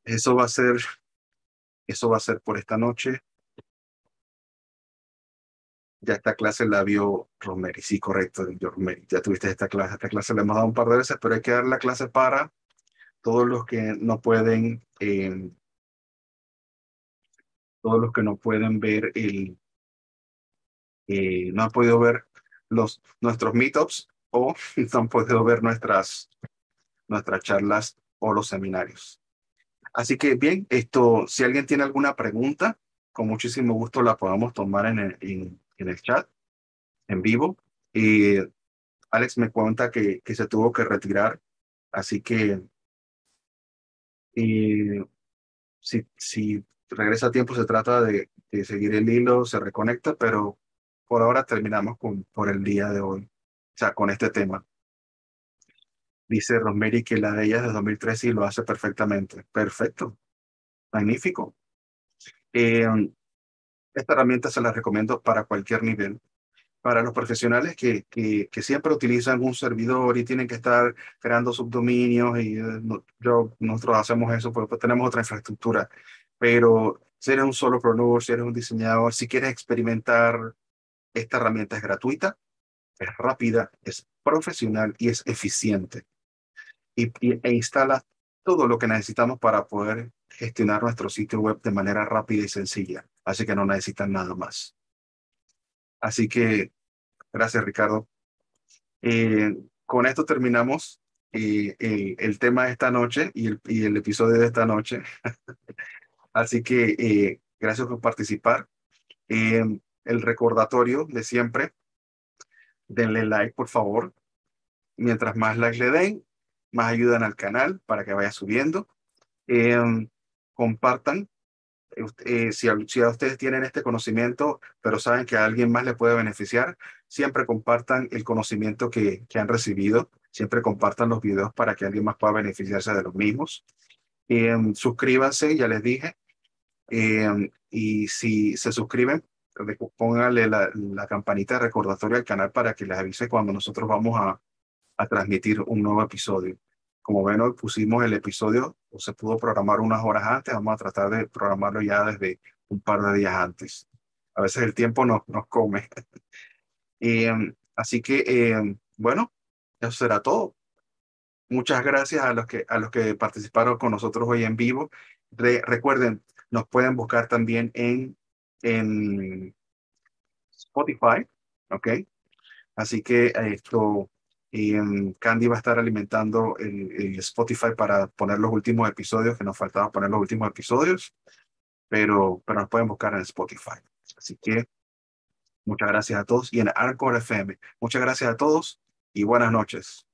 Eso va a ser, eso va a ser por esta noche. Ya esta clase la vio Romeri, sí, correcto, Romeri. Ya tuviste esta clase. Esta clase la hemos dado un par de veces, pero hay que dar la clase para todos los que no pueden, eh, todos los que no pueden ver el, eh, no han podido ver los, nuestros meetups o no han podido ver nuestras, nuestras charlas o los seminarios. Así que bien, esto, si alguien tiene alguna pregunta, con muchísimo gusto la podamos tomar en el, en, el chat, en vivo. Y Alex me cuenta que, que se tuvo que retirar, así que y si, regresa a tiempo se trata de, seguir el hilo, se reconecta, pero por ahora terminamos con, por el día de hoy, o sea, con este tema. Dice Rosemary que la de ella es de 2013 y lo hace perfectamente. Perfecto. Magnífico. Eh, esta herramienta se la recomiendo para cualquier nivel. Para los profesionales que, que, siempre utilizan un servidor y tienen que estar creando subdominios y eh, yo, nosotros hacemos eso porque pues, tenemos otra infraestructura. Pero si eres un solo solopreneur, si eres un diseñador, si quieres experimentar, esta herramienta es gratuita, es rápida, es profesional y es eficiente y, e instala todo lo que necesitamos para poder gestionar nuestro sitio web de manera rápida y sencilla. Así que no necesitan nada más. Así que, gracias Ricardo. Eh, con esto terminamos eh, el, tema de esta noche y el, episodio de esta noche. Así que eh, gracias por participar. el recordatorio de siempre, denle like, por favor. Mientras más like le den, más ayudan al canal para que vaya subiendo. Compartan. Eh, si, si, ustedes tienen este conocimiento, pero saben que a alguien más le puede beneficiar, siempre compartan el conocimiento que, que han recibido. Siempre compartan los videos para que alguien más pueda beneficiarse de los mismos. Em, suscríbanse, ya les dije. Em, y si se suscriben, pónganle la, la campanita de recordatorio al canal para que les avise cuando nosotros vamos a, a transmitir un nuevo episodio. Como ven, hoy pusimos el episodio, o se pudo programar unas horas antes, vamos a tratar de programarlo ya desde un par de días antes. A veces el tiempo nos, nos come. em, así que, eh, bueno, eso será todo. Muchas gracias a los que, a los que participaron con nosotros hoy en vivo. recuerden, nos pueden buscar también en, en Spotify, ¿ok? Así que esto, y Candy va a estar alimentando el, Spotify para poner los últimos episodios, que nos faltaba poner los últimos episodios, pero, pero nos pueden buscar en Spotify. Así que muchas gracias a todos y en Arcor FM. Muchas gracias a todos y buenas noches.